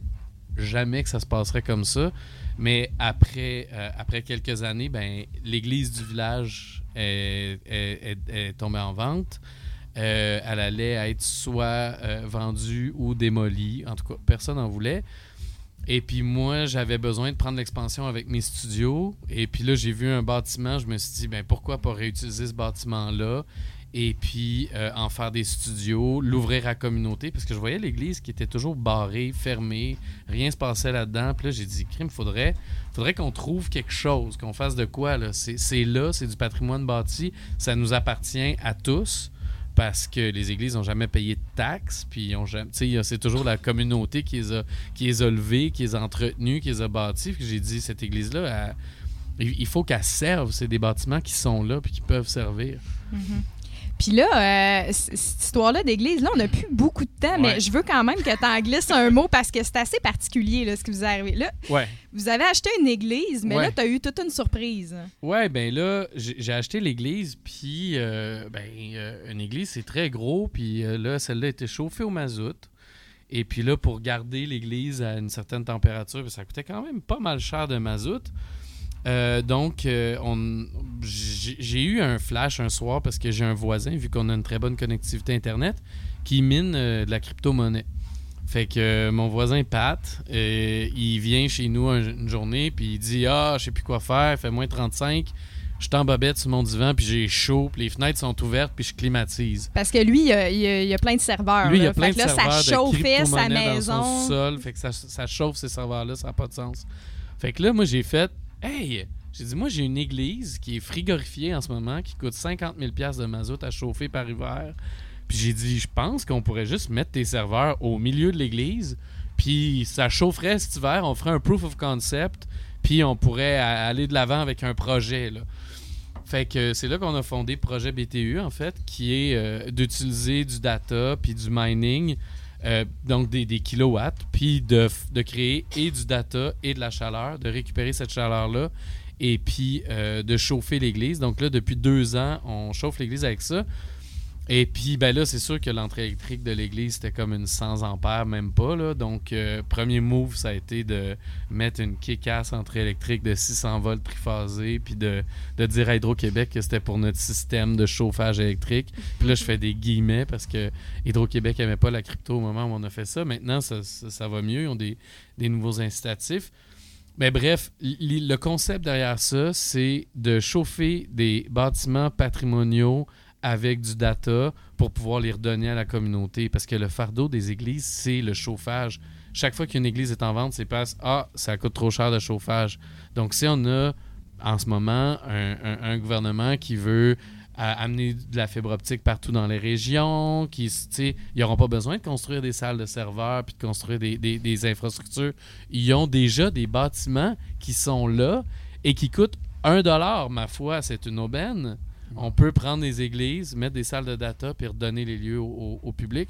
jamais que ça se passerait comme ça. Mais après, euh, après quelques années, ben, l'église du village est, tombée en vente. Euh, elle allait être soit euh, vendue ou démolie. En tout cas, personne n'en voulait. Et puis moi, j'avais besoin de prendre l'expansion avec mes studios. Et puis là, j'ai vu un bâtiment. Je me suis dit, ben pourquoi pas réutiliser ce bâtiment-là? Et puis euh, en faire des studios, l'ouvrir à la communauté, parce que je voyais l'église qui était toujours barrée, fermée, rien se passait là-dedans. Puis là, j'ai dit, crime, faudrait, faudrait qu'on trouve quelque chose, qu'on fasse de quoi. Là. C'est là, c'est du patrimoine bâti, ça nous appartient à tous parce que les églises n'ont jamais payé de taxes, puis c'est toujours la communauté qui les a, qui les a levées, qui les a entretenues, qui les a bâties. J'ai dit, cette église-là, il faut qu'elle serve. C'est des bâtiments qui sont là puis qui peuvent servir. Mm-hmm. Puis là, euh, cette histoire-là d'église, là, on n'a plus beaucoup de temps, mais je veux quand même que tu en glisses un mot parce que c'est assez particulier là, ce qui vous est arrivé. Là, ouais. vous avez acheté une église, mais là, tu as eu toute une surprise. Ouais, ben là, j'ai acheté l'église, puis euh, ben, euh, une église, c'est très gros, puis là, celle-là était chauffée au mazout. Et puis là, pour garder l'église à une certaine température, ben, ça coûtait quand même pas mal cher de mazout. Euh, donc, euh, j'ai eu un flash un soir parce que j'ai un voisin, vu qu'on a une très bonne connectivité Internet, qui mine euh, de la crypto-monnaie. Fait que mon voisin Pat, il vient chez nous une journée, puis il dit Ah, je sais plus quoi faire, il fait moins 35. Je suis en bobette sur mon divan, puis j'ai chaud, puis les fenêtres sont ouvertes, puis je climatise. Parce que lui, il y a, plein de serveurs. Lui, il y a plein de là, serveurs. Ça chauffait sa maison. Dans son sol, fait que ça, ça chauffe ces serveurs-là, ça n'a pas de sens. Fait que là, moi, j'ai fait Hey! J'ai dit, moi, j'ai une église qui est frigorifiée en ce moment, qui coûte 50 000 de mazout à chauffer par hiver. Puis j'ai dit, je pense qu'on pourrait juste mettre tes serveurs au milieu de l'église, puis ça chaufferait cet hiver, on ferait un proof of concept, puis on pourrait aller de l'avant avec un projet. Fait que c'est là qu'on a fondé Projet BTU, en fait, qui est euh, d'utiliser du data puis du mining, euh, donc des, kilowatts, puis de, de créer et du data et de la chaleur, de récupérer cette chaleur-là et puis euh, de chauffer l'église. Donc là, depuis deux ans, on chauffe l'église avec ça. Et puis, ben là, c'est sûr que l'entrée électrique de l'église, c'était comme une 100 ampères, même pas. Là. Donc, euh, premier move, ça a été de mettre une kick-ass entrée électrique de 600 volts triphasée, puis de, dire à Hydro-Québec que c'était pour notre système de chauffage électrique. Puis là, je fais des guillemets parce que Hydro-Québec n'aimait pas la crypto au moment où on a fait ça. Maintenant, ça, va mieux. Ils ont des, des nouveaux incitatifs. Mais bref, le concept derrière ça, c'est de chauffer des bâtiments patrimoniaux avec du data pour pouvoir les redonner à la communauté. Parce que le fardeau des églises, c'est le chauffage. Chaque fois qu'une église est en vente, c'est parce Ah, ça coûte trop cher de chauffage. Donc, si on a en ce moment un, gouvernement qui veut euh, amener de la fibre optique partout dans les régions, qui, ils n'auront pas besoin de construire des salles de serveurs puis de construire des infrastructures. Ils ont déjà des bâtiments qui sont là et qui coûtent un dollar, ma foi, c'est une aubaine. On peut prendre des églises, mettre des salles de data puis redonner les lieux au, public.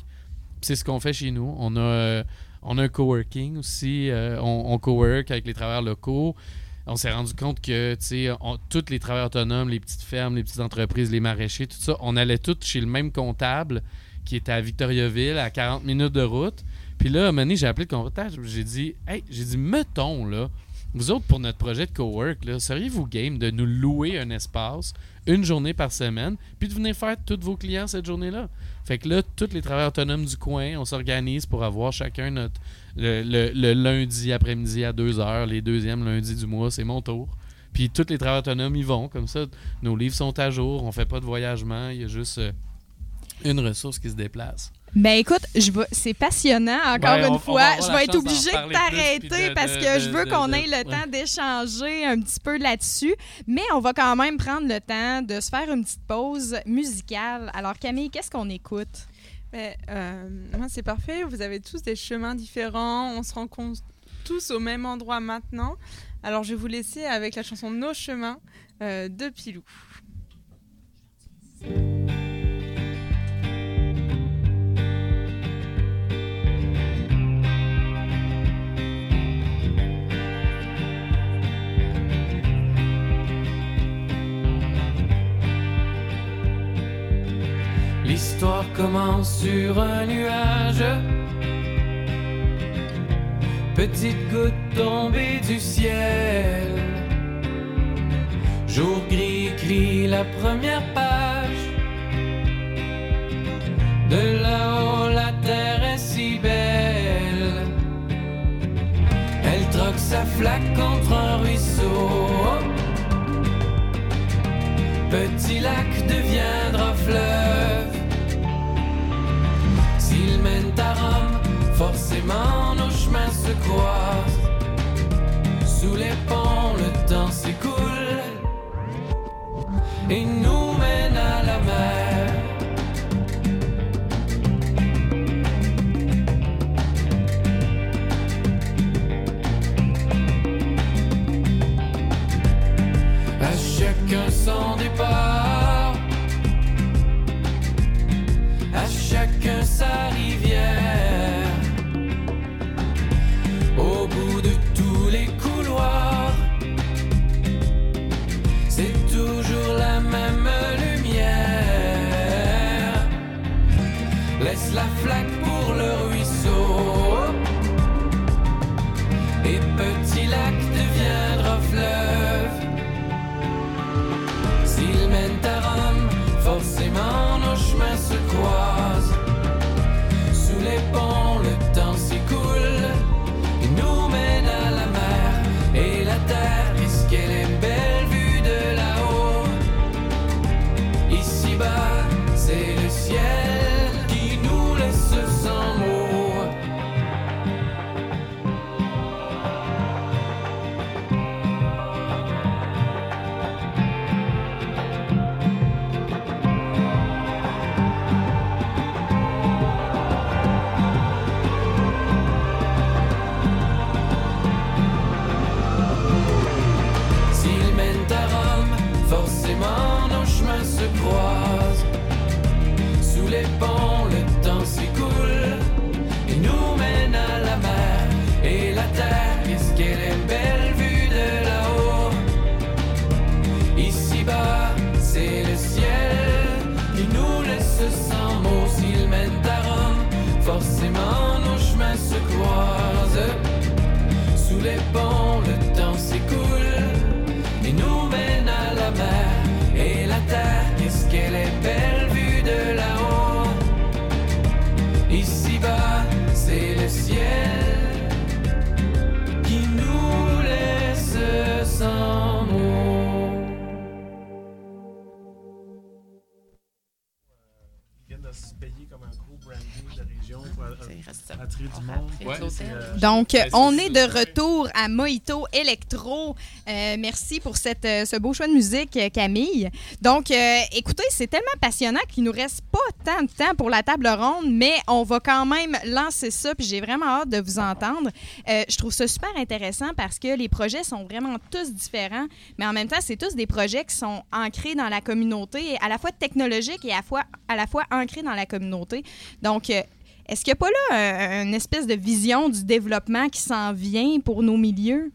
C'est ce qu'on fait chez nous. On a, euh, un coworking aussi. euh, on, on cowork avec les travailleurs locaux. On s'est rendu compte que, tous les travailleurs autonomes, les petites fermes, les petites entreprises, les maraîchers, tout ça, on allait tous chez le même comptable qui était à Victoriaville, à 40 minutes de route. Puis là, à un moment donné, j'ai appelé le comptable. J'ai dit, hey, j'ai dit, mettons, là, vous autres, pour notre projet de cowork, seriez-vous game de nous louer un espace une journée par semaine, puis de venir faire tous vos clients cette journée-là? Fait que là, tous les travailleurs autonomes du coin, on s'organise pour avoir chacun notre. Le lundi après-midi à 2 heures, les deuxièmes lundis du mois, c'est mon tour. Puis tous les travailleurs autonomes y vont, comme ça, nos livres sont à jour, on fait pas de voyagement, il y a juste euh, une ressource qui se déplace. Ben écoute, je vais- c'est passionnant encore Ouais, une on fois. je vais être obligée de t'arrêter parce que de- je veux de- qu'on de- ait le ouais. temps d'échanger un petit peu là-dessus. Mais on va quand même prendre le temps de se faire une petite pause musicale. Alors Camille, qu'est-ce qu'on écoute? Mais, euh, moi, c'est parfait. Vous avez tous des chemins différents. On se rencontre tous au même endroit maintenant. Alors, je vais vous laisser avec la chanson Nos chemins euh, de Pilou. L'histoire commence sur un nuage. Petite goutte tombée du ciel. Jour gris écrit la première page. De là-haut, la terre est si belle. Elle troque sa flaque contre un ruisseau. Petit lac deviendra fleuve. Se croisent. Ouais, euh, Donc, on est de retour à Mojito Electro. Euh, merci pour cette, euh, ce beau choix de musique, Camille. Donc, euh, écoutez, c'est tellement passionnant qu'il nous reste pas tant de temps pour la table ronde, mais on va quand même lancer ça, puis j'ai vraiment hâte de vous entendre. Euh, je trouve ça super intéressant parce que les projets sont vraiment tous différents, mais en même temps, c'est tous des projets qui sont ancrés dans la communauté, à la fois technologiques et à la fois, à la fois ancrés dans la communauté. Donc, euh, est-ce qu'il n'y a pas là euh, une espèce de vision du développement qui s'en vient pour nos milieux?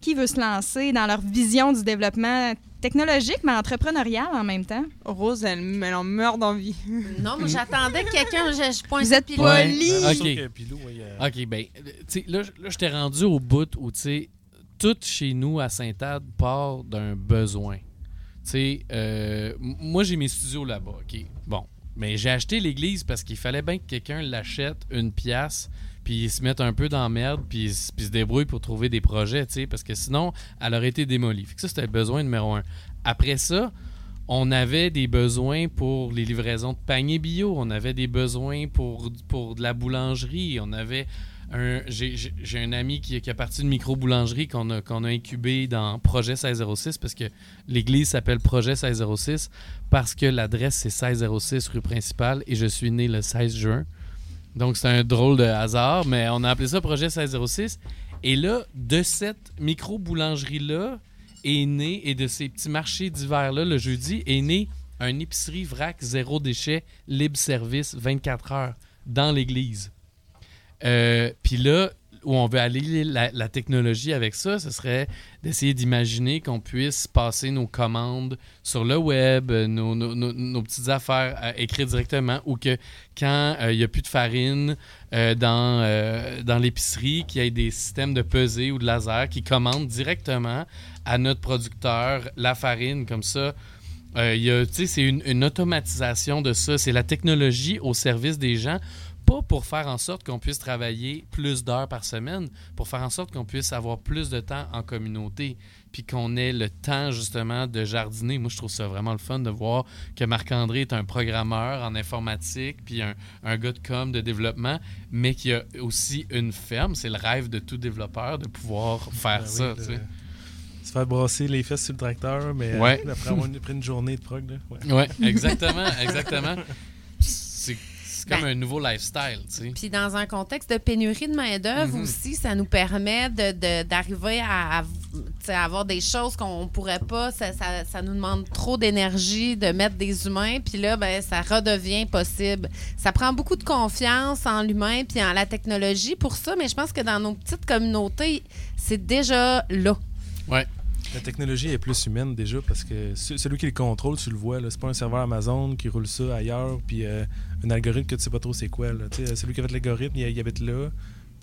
Qui veut se lancer dans leur vision du développement technologique, mais entrepreneurial en même temps? Rose, elle, elle en meurt d'envie. Non, moi, j'attendais que quelqu'un. Je, je pointe Vous êtes pilou. poli. Ok. euh, OK, ben, tu sais, là, là je t'ai rendu au bout où, tu sais, tout chez nous à Sainte-Anne part d'un besoin. Tu sais, euh, moi, j'ai mes studios là-bas, OK. Bon. Mais j'ai acheté l'église parce qu'il fallait bien que quelqu'un l'achète une pièce, puis il se mette un peu dans la merde, puis puis se débrouille pour trouver des projets, tu sais, parce que sinon, elle aurait été démolie. Fait que ça, c'était le besoin numéro un. Après ça, on avait des besoins pour les livraisons de paniers bio, on avait des besoins pour, pour de la boulangerie, on avait. J'ai un ami qui, a parti d'une micro-boulangerie qu'on a, qu'on a incubé dans Projet 1606 parce que l'église s'appelle Projet 1606 parce que l'adresse c'est 1606 rue principale et je suis né le 16 juin. Donc c'est un drôle de hasard, mais on a appelé ça Projet 1606. Et là, de cette micro-boulangerie-là est né, et de ces petits marchés d'hiver-là, le jeudi, est né un épicerie vrac zéro déchet, libre service 24 heures dans l'église. Euh, Puis là, où on veut aller la, technologie avec ça, ce serait d'essayer d'imaginer qu'on puisse passer nos commandes sur le web, euh, nos, petites affaires euh, écrites directement, ou que quand euh, il n'y a plus de farine dans, l'épicerie, qu'il y ait des systèmes de pesée ou de laser qui commandent directement à notre producteur la farine, comme ça. c'est une automatisation de ça. C'est la technologie au service des gens pas pour faire en sorte qu'on puisse travailler plus d'heures par semaine, pour faire en sorte qu'on puisse avoir plus de temps en communauté, puis qu'on ait le temps justement de jardiner. Moi, je trouve ça vraiment le fun de voir que Marc-André est un programmeur en informatique, puis un, un gars de com, de développement, mais qui a aussi une ferme. C'est le rêve de tout développeur de pouvoir (laughs) faire ben oui, ça. le-. Se faire brasser les fesses sur le tracteur, mais Ouais. après avoir une, après une journée de prog. Là, ouais. Ouais, exactement, exactement. (laughs) C'est c'est comme Ben, un nouveau lifestyle, tu sais. Puis dans un contexte de pénurie de main-d'œuvre Mhm. aussi, ça nous permet de- de- d'arriver à, avoir des choses qu'on pourrait pas. Ça, ça- ça nous demande trop d'énergie de mettre des humains. Puis là, ben, ça redevient possible. Ça prend beaucoup de confiance en l'humain puis en la technologie pour ça, mais je pense que dans nos petites communautés, c'est déjà là. La technologie est plus humaine déjà parce que ce- celui qui le contrôle, tu le vois. là. C'est pas un serveur Amazon qui roule ça ailleurs, puis euh, un algorithme que tu sais pas trop c'est quoi. Là. Celui qui a fait l'algorithme, il, il habite là.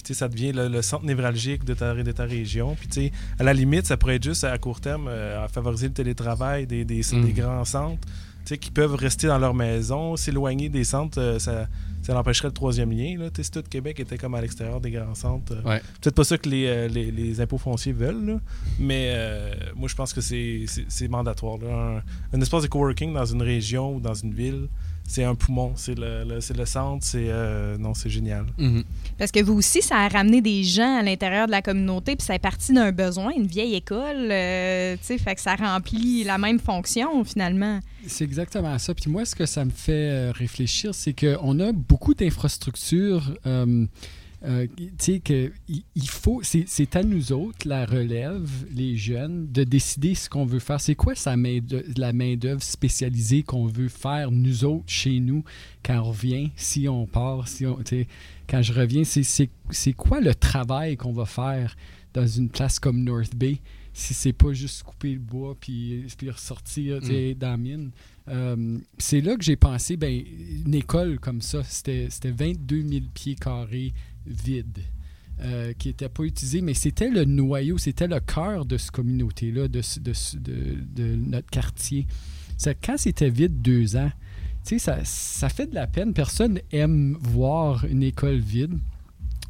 Puis ça devient le, le centre névralgique de ta, de ta région. Puis à la limite, ça pourrait être juste à court terme euh, à favoriser le télétravail des, des, Mm. des grands centres qui peuvent rester dans leur maison, s'éloigner des centres, euh, ça, ça l'empêcherait le troisième lien. Là. Si tout Québec était comme à l'extérieur des grands centres. euh, Ouais. Peut-être pas ça que les, les, les impôts fonciers veulent, là, mais euh, moi je pense que c'est- mandatoire. Là. Un, un espace de coworking dans une région ou dans une ville, c'est un poumon, c'est le, le- c'est le centre, c'est euh, non, c'est génial. Mhm. Parce que vous aussi, ça a ramené des gens à l'intérieur de la communauté, puis ça est parti d'un besoin, une vieille école, euh, tu sais, fait que ça remplit la même fonction finalement. C'est exactement ça. Puis moi, ce que ça me fait euh, réfléchir, c'est qu'on a beaucoup d'infrastructures. euh, euh, faut, c'est à nous autres, la relève, les jeunes, de décider ce qu'on veut faire. C'est quoi sa main de- la main-d'œuvre spécialisée qu'on veut faire, nous autres, chez nous, quand on revient, si on part, si on, quand je reviens, c'est quoi le travail qu'on va faire dans une place comme North Bay? si c'est pas juste couper le bois puis, puis ressortir sais, dans la mine. Euh, c'est là que j'ai pensé, ben, une école comme ça, c'était c'était 22 000 pieds carrés vides. euh, qui n'étaient pas utilisés, mais c'était le noyau, c'était le cœur de cette communauté-là, de, de de- de notre quartier. Quand c'était vide deux ans, ça, ça fait de la peine. Personne aime voir une école vide.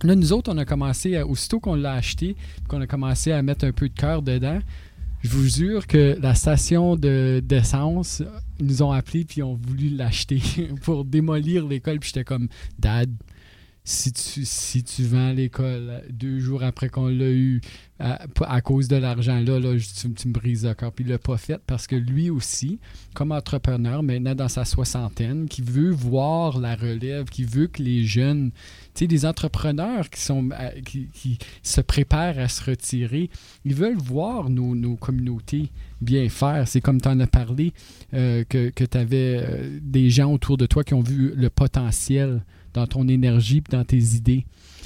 Là, nous autres, on a commencé, à- aussitôt qu'on l'a acheté, qu'on a commencé à mettre un peu de cœur dedans, je vous jure que la station de- d'essence, ils nous ont appelés puis ont voulu l'acheter (laughs) pour démolir l'école. Puis j'étais comme, Dad, si tu, si tu vends l'école deux jours après qu'on l'a eu à, cause de l'argent, là, là tu, me brises le cœur. Puis il l'a pas fait parce que lui aussi, comme entrepreneur, maintenant dans sa soixantaine, qui veut voir la relève, qui veut que les jeunes, des entrepreneurs à- qui, se préparent à se retirer, ils veulent voir nos, communautés bien faire. C'est comme tu en as parlé, euh, que, que tu avais des gens autour de toi qui ont vu le potentiel dans ton énergie et dans tes idées.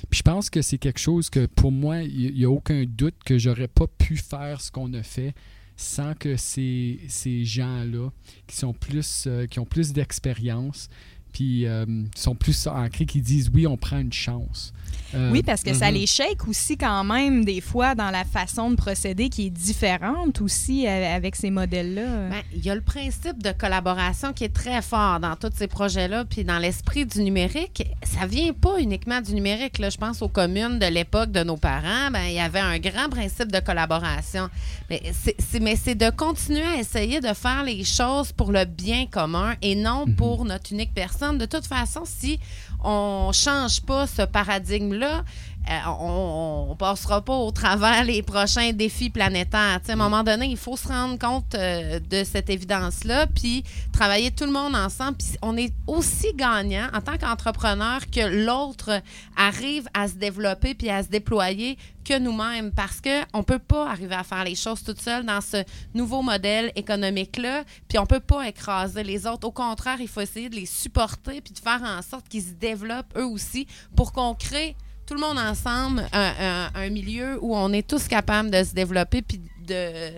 Puis je pense que c'est quelque chose que pour moi, il n'y a aucun doute que j'aurais pas pu faire ce qu'on a fait sans que ces, gens-là euh, qui ont plus d'expérience puis euh, sont plus ancrés qui disent oui on prend une chance Euh, Oui, parce que ça mhm. les shake aussi quand même des fois dans la façon de procéder qui est différente aussi euh, avec ces modèles-là. Ben, il y a le principe de collaboration qui est très fort dans tous ces projets-là, puis dans l'esprit du numérique. Ça vient pas uniquement du numérique. Là. Je pense aux communes de l'époque de nos parents. Ben, il y avait un grand principe de collaboration. Mais c'est, c'est- mais c'est de continuer à essayer de faire les choses pour le bien commun et non pour notre unique personne. De toute façon, si on change pas ce paradigme-là, euh, on, on passera pas au travers les prochains défis planétaires. À un moment donné, il faut se rendre compte euh, de cette évidence-là, puis travailler tout le monde ensemble. Puis on est aussi gagnant en tant qu'entrepreneur que l'autre arrive à se développer puis à se déployer que nous-mêmes parce que on peut pas arriver à faire les choses toute seule dans ce nouveau modèle économique-là, puis on peut pas écraser les autres. Au contraire, il faut essayer de les supporter puis de faire en sorte qu'ils se développent eux aussi pour qu'on crée tout le monde ensemble un, un- un milieu où on est tous capables de se développer puis de,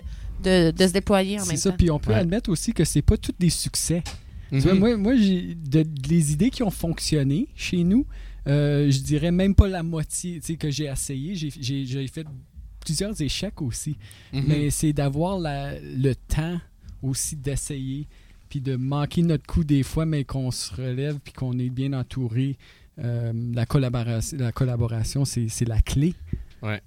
de, de se déployer en c'est même ça temps. puis on peut Ouais. admettre aussi que c'est pas tous des succès Tu vois, Mhm. moi, moi j'ai de- les idées qui ont fonctionné chez nous, euh, je dirais même pas la moitié que j'ai essayé. J'ai- fait plusieurs échecs aussi. Mhm. Mais c'est d'avoir le temps aussi d'essayer, puis de manquer notre coup des fois, mais qu'on se relève, puis qu'on est bien entouré. Euh, la collaboration, la collaboration c'est c'est la clé.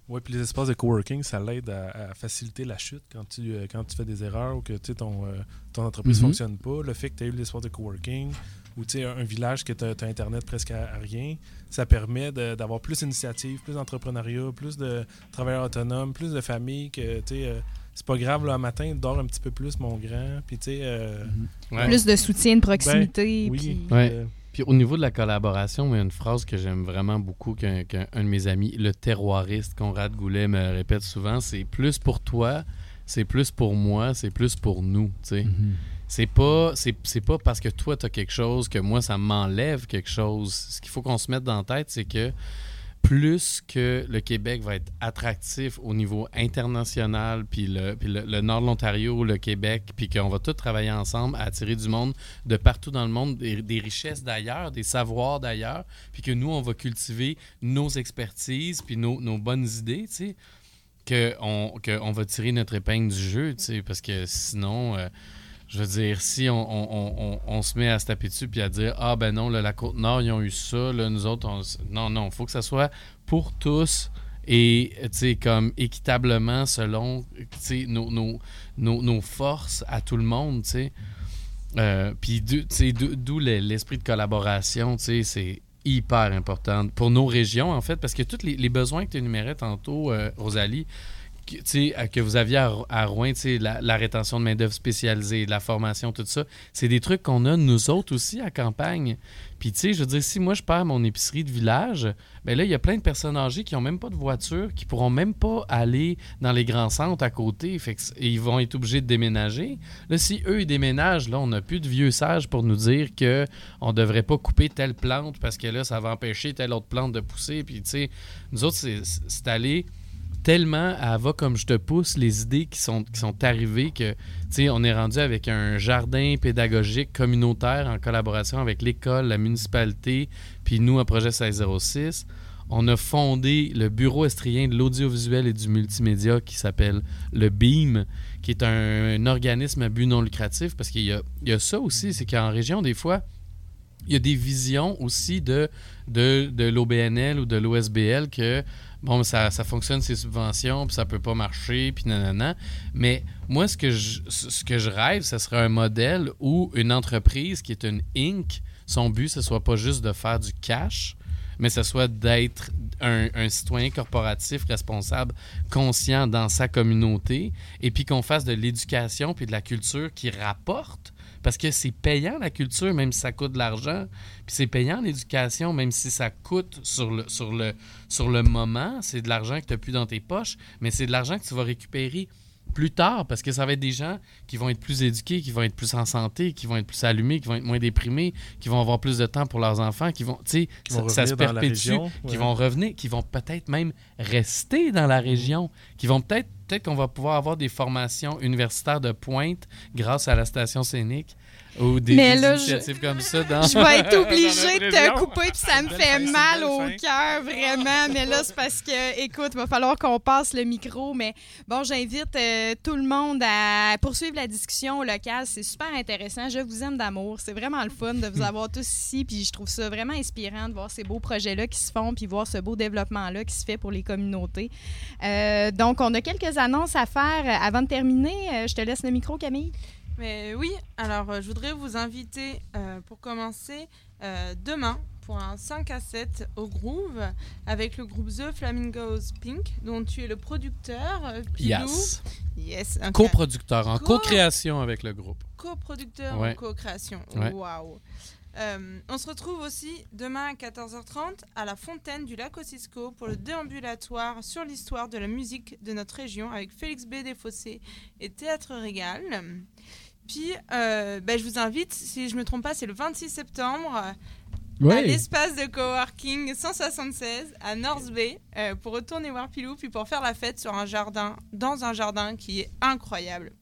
Oui, puis les espaces de coworking, ça l'aide à, à faciliter la chute quand tu, euh, quand tu fais des erreurs ou que tu sais, ton, euh, ton entreprise ne Mhm. fonctionne pas. Le fait que tu aies eu l'espace de coworking ou un, un village que tu as, Internet presque à, à rien, ça permet de- d'avoir plus d'initiatives, plus d'entrepreneuriat, plus de travailleurs autonomes, plus de familles que tu sais. euh, c'est pas grave, un matin, dors un petit peu plus, mon grand. Puis, tu sais, euh, Ouais. Plus de soutien de proximité. oui. puis- Ouais. euh, Puis au niveau de la collaboration, il y a une phrase que j'aime vraiment beaucoup qu'un qu'un- un de mes amis, le terroiriste Conrad Goulet, me répète souvent, c'est plus pour toi, c'est plus pour moi, c'est plus pour nous. sais. C'est pas pas parce que toi tu as quelque chose que moi ça m'enlève quelque chose. Ce qu'il faut qu'on se mette dans la tête, c'est que plus que le Québec va être attractif au niveau international, puis le, puis le, nord de l'Ontario, le Québec, puis qu'on va tous travailler ensemble à attirer du monde de partout dans le monde, des, des richesses d'ailleurs, des savoirs d'ailleurs, puis que nous, on va cultiver nos expertises, puis nos, nos bonnes idées, tu sais, qu'on que on va tirer notre épingle du jeu, tu sais, parce que sinon... euh, je veux dire, si on, se met à se taper dessus puis à dire Ah ben non, là, la Côte-Nord, ils ont eu ça, là, nous autres, on... non, non, faut que ça soit pour tous et, comme équitablement selon, nos, nos, nos, nos forces à tout le monde. Euh, puis, d'où- l'esprit de collaboration, c'est hyper important pour nos régions, en fait, parce que tous les, les besoins que tu énumérais tantôt, euh, Rosalie, que, vous aviez à, à Rouen, la, la rétention de main-d'œuvre spécialisée, la formation, tout ça, c'est des trucs qu'on a nous autres aussi à campagne. Puis, tu sais, je veux dire, si moi je perds mon épicerie de village, ben là, il y a plein de personnes âgées qui n'ont même pas de voiture, qui pourront même pas aller dans les grands centres à côté. Et ils vont être obligés de déménager. Là, si eux, ils déménagent, là, on n'a plus de vieux sages pour nous dire que on devrait pas couper telle plante parce que là, ça va empêcher telle autre plante de pousser. Puis, tu sais, nous autres, c'est aller tellement, elle va comme je te pousse les idées qui sont, qui sont arrivées que, tu sais, on est rendu avec un jardin pédagogique communautaire en collaboration avec l'école, la municipalité, puis nous, à Projet 1606. On a fondé le Bureau estrien de l'audiovisuel et du multimédia qui s'appelle le BEAM, qui est un, organisme à but non lucratif, parce qu'il y y a ça aussi, c'est qu'en région, des fois, il y a des visions aussi de, de, de l'OBNL ou de l'OSBL que bon, ça, ça fonctionne ces subventions, puis ça peut pas marcher, puis nanana. Mais moi, ce que je, ce que je rêve, ce serait un modèle où une entreprise qui est une Inc., son but, ce soit pas juste de faire du cash, mais ce soit d'être un, un citoyen corporatif responsable, conscient dans sa communauté, et puis qu'on fasse de l'éducation puis de la culture qui rapporte. Parce que c'est payant la culture, même si ça coûte de l'argent. Puis c'est payant l'éducation, même si ça coûte sur le, sur le, sur le moment. C'est de l'argent que tu n'as plus dans tes poches, mais c'est de l'argent que tu vas récupérer plus tard parce que ça va être des gens qui vont être plus éduqués, qui vont être plus en santé, qui vont être plus allumés, qui vont être moins déprimés, qui vont avoir plus de temps pour leurs enfants, qui vont, tu sais, Qui vont ça, se perpétue, région, qui vont revenir, qui vont peut-être même rester dans la région, qui vont peut-être, peut-être qu'on va pouvoir avoir des formations universitaires de pointe grâce à la station scénique ou des, Mais là, je- comme ça dans Je vais être (laughs) obligée de te couper, puis ça me fait fin, mal au cœur, vraiment. Mais là, c'est parce que, écoute, il va falloir qu'on passe le micro. Mais bon, j'invite euh, tout le monde à poursuivre la discussion locale. C'est super intéressant. Je vous aime d'amour. C'est vraiment le fun de vous avoir tous ici. Puis je trouve ça vraiment inspirant de voir ces beaux projets-là qui se font, puis voir ce beau développement-là qui se fait pour les communautés. Euh, donc, on a quelques annonces à faire euh, avant de terminer. Je te laisse le micro, Camille. Mais oui, alors euh, je voudrais vous inviter euh, pour commencer euh, demain pour un 5 à 7 au Groove avec le groupe The Flamingos Pink dont tu es le producteur. Pilou. Yes. Yes. Co-producteur, en Co- co-création avec le groupe. co-producteur Ouais. en co-création. Ouais. Waouh. On se retrouve aussi demain à 14h30 à la fontaine du lac Ossisco pour le déambulatoire sur l'histoire de la musique de notre région avec Félix B. Desfossés et Théâtre Régal. Puis, euh, ben, je vous invite, si je ne me trompe pas, c'est le 26 septembre à Ouais. l'espace de coworking 176 à North Bay euh, pour retourner voir Pilou puis pour faire la fête sur un jardin, dans un jardin qui est incroyable.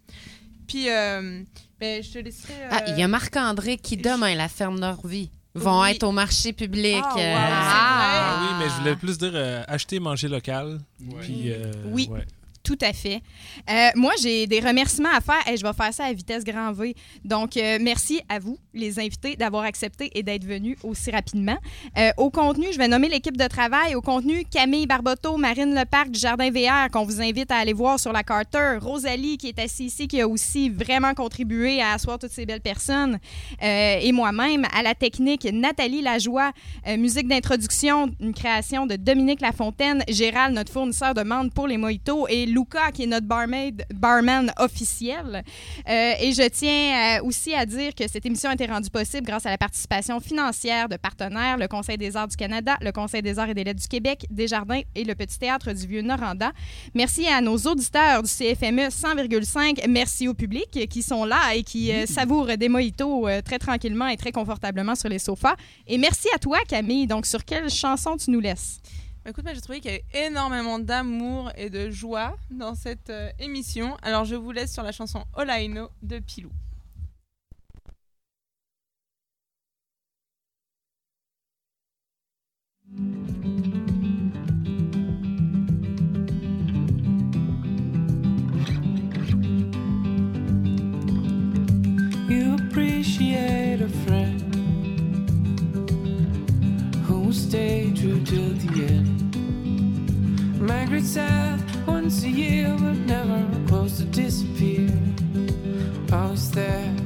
Puis, euh, ben, je te laisserai. euh, Ah, il y a Marc-André qui, demain, la ferme Norvie, vont Oui. être au marché public. Ah, wow, euh, Ah. Ah oui, mais je voulais plus dire euh, acheter, manger local. Puis, euh, Oui. ouais. Tout à fait. Euh, moi, j'ai des remerciements à faire et je vais faire ça à vitesse grand V. Donc, euh, merci à vous, les invités, d'avoir accepté et d'être venus aussi rapidement. Euh, au contenu, je vais nommer l'équipe de travail. Au contenu, Camille Barboteau, Marine Leparc du Jardin VR, qu'on vous invite à aller voir sur la Carter. Rosalie, qui est assise ici, qui a aussi vraiment contribué à asseoir toutes ces belles personnes. Et moi-même, à la technique, Nathalie Lajoie, musique d'introduction, une création de Dominique Lafontaine, Gérald, notre fournisseur de menthe pour les mojitos, et Luca, qui est notre barmaid, barman officiel. Euh, et je tiens euh, aussi à dire que cette émission a été rendue possible grâce à la participation financière de partenaires, le Conseil des arts du Canada, le Conseil des arts et des lettres du Québec, Desjardins et le Petit Théâtre du Vieux-Noranda. Merci à nos auditeurs du CFME 100,5. Merci au public qui sont là et qui euh, savourent des mojitos euh, très tranquillement et très confortablement sur les sofas. Et merci à toi, Camille. Donc, sur quelle chanson tu nous laisses? Écoute, moi j'ai trouvé qu'il y avait énormément d'amour et de joie dans cette euh, émission. Alors je vous laisse sur la chanson All I Know de Pilou. You appreciate a friend stay true till the end. Margaret south once a year, but never close to disappear. Always there.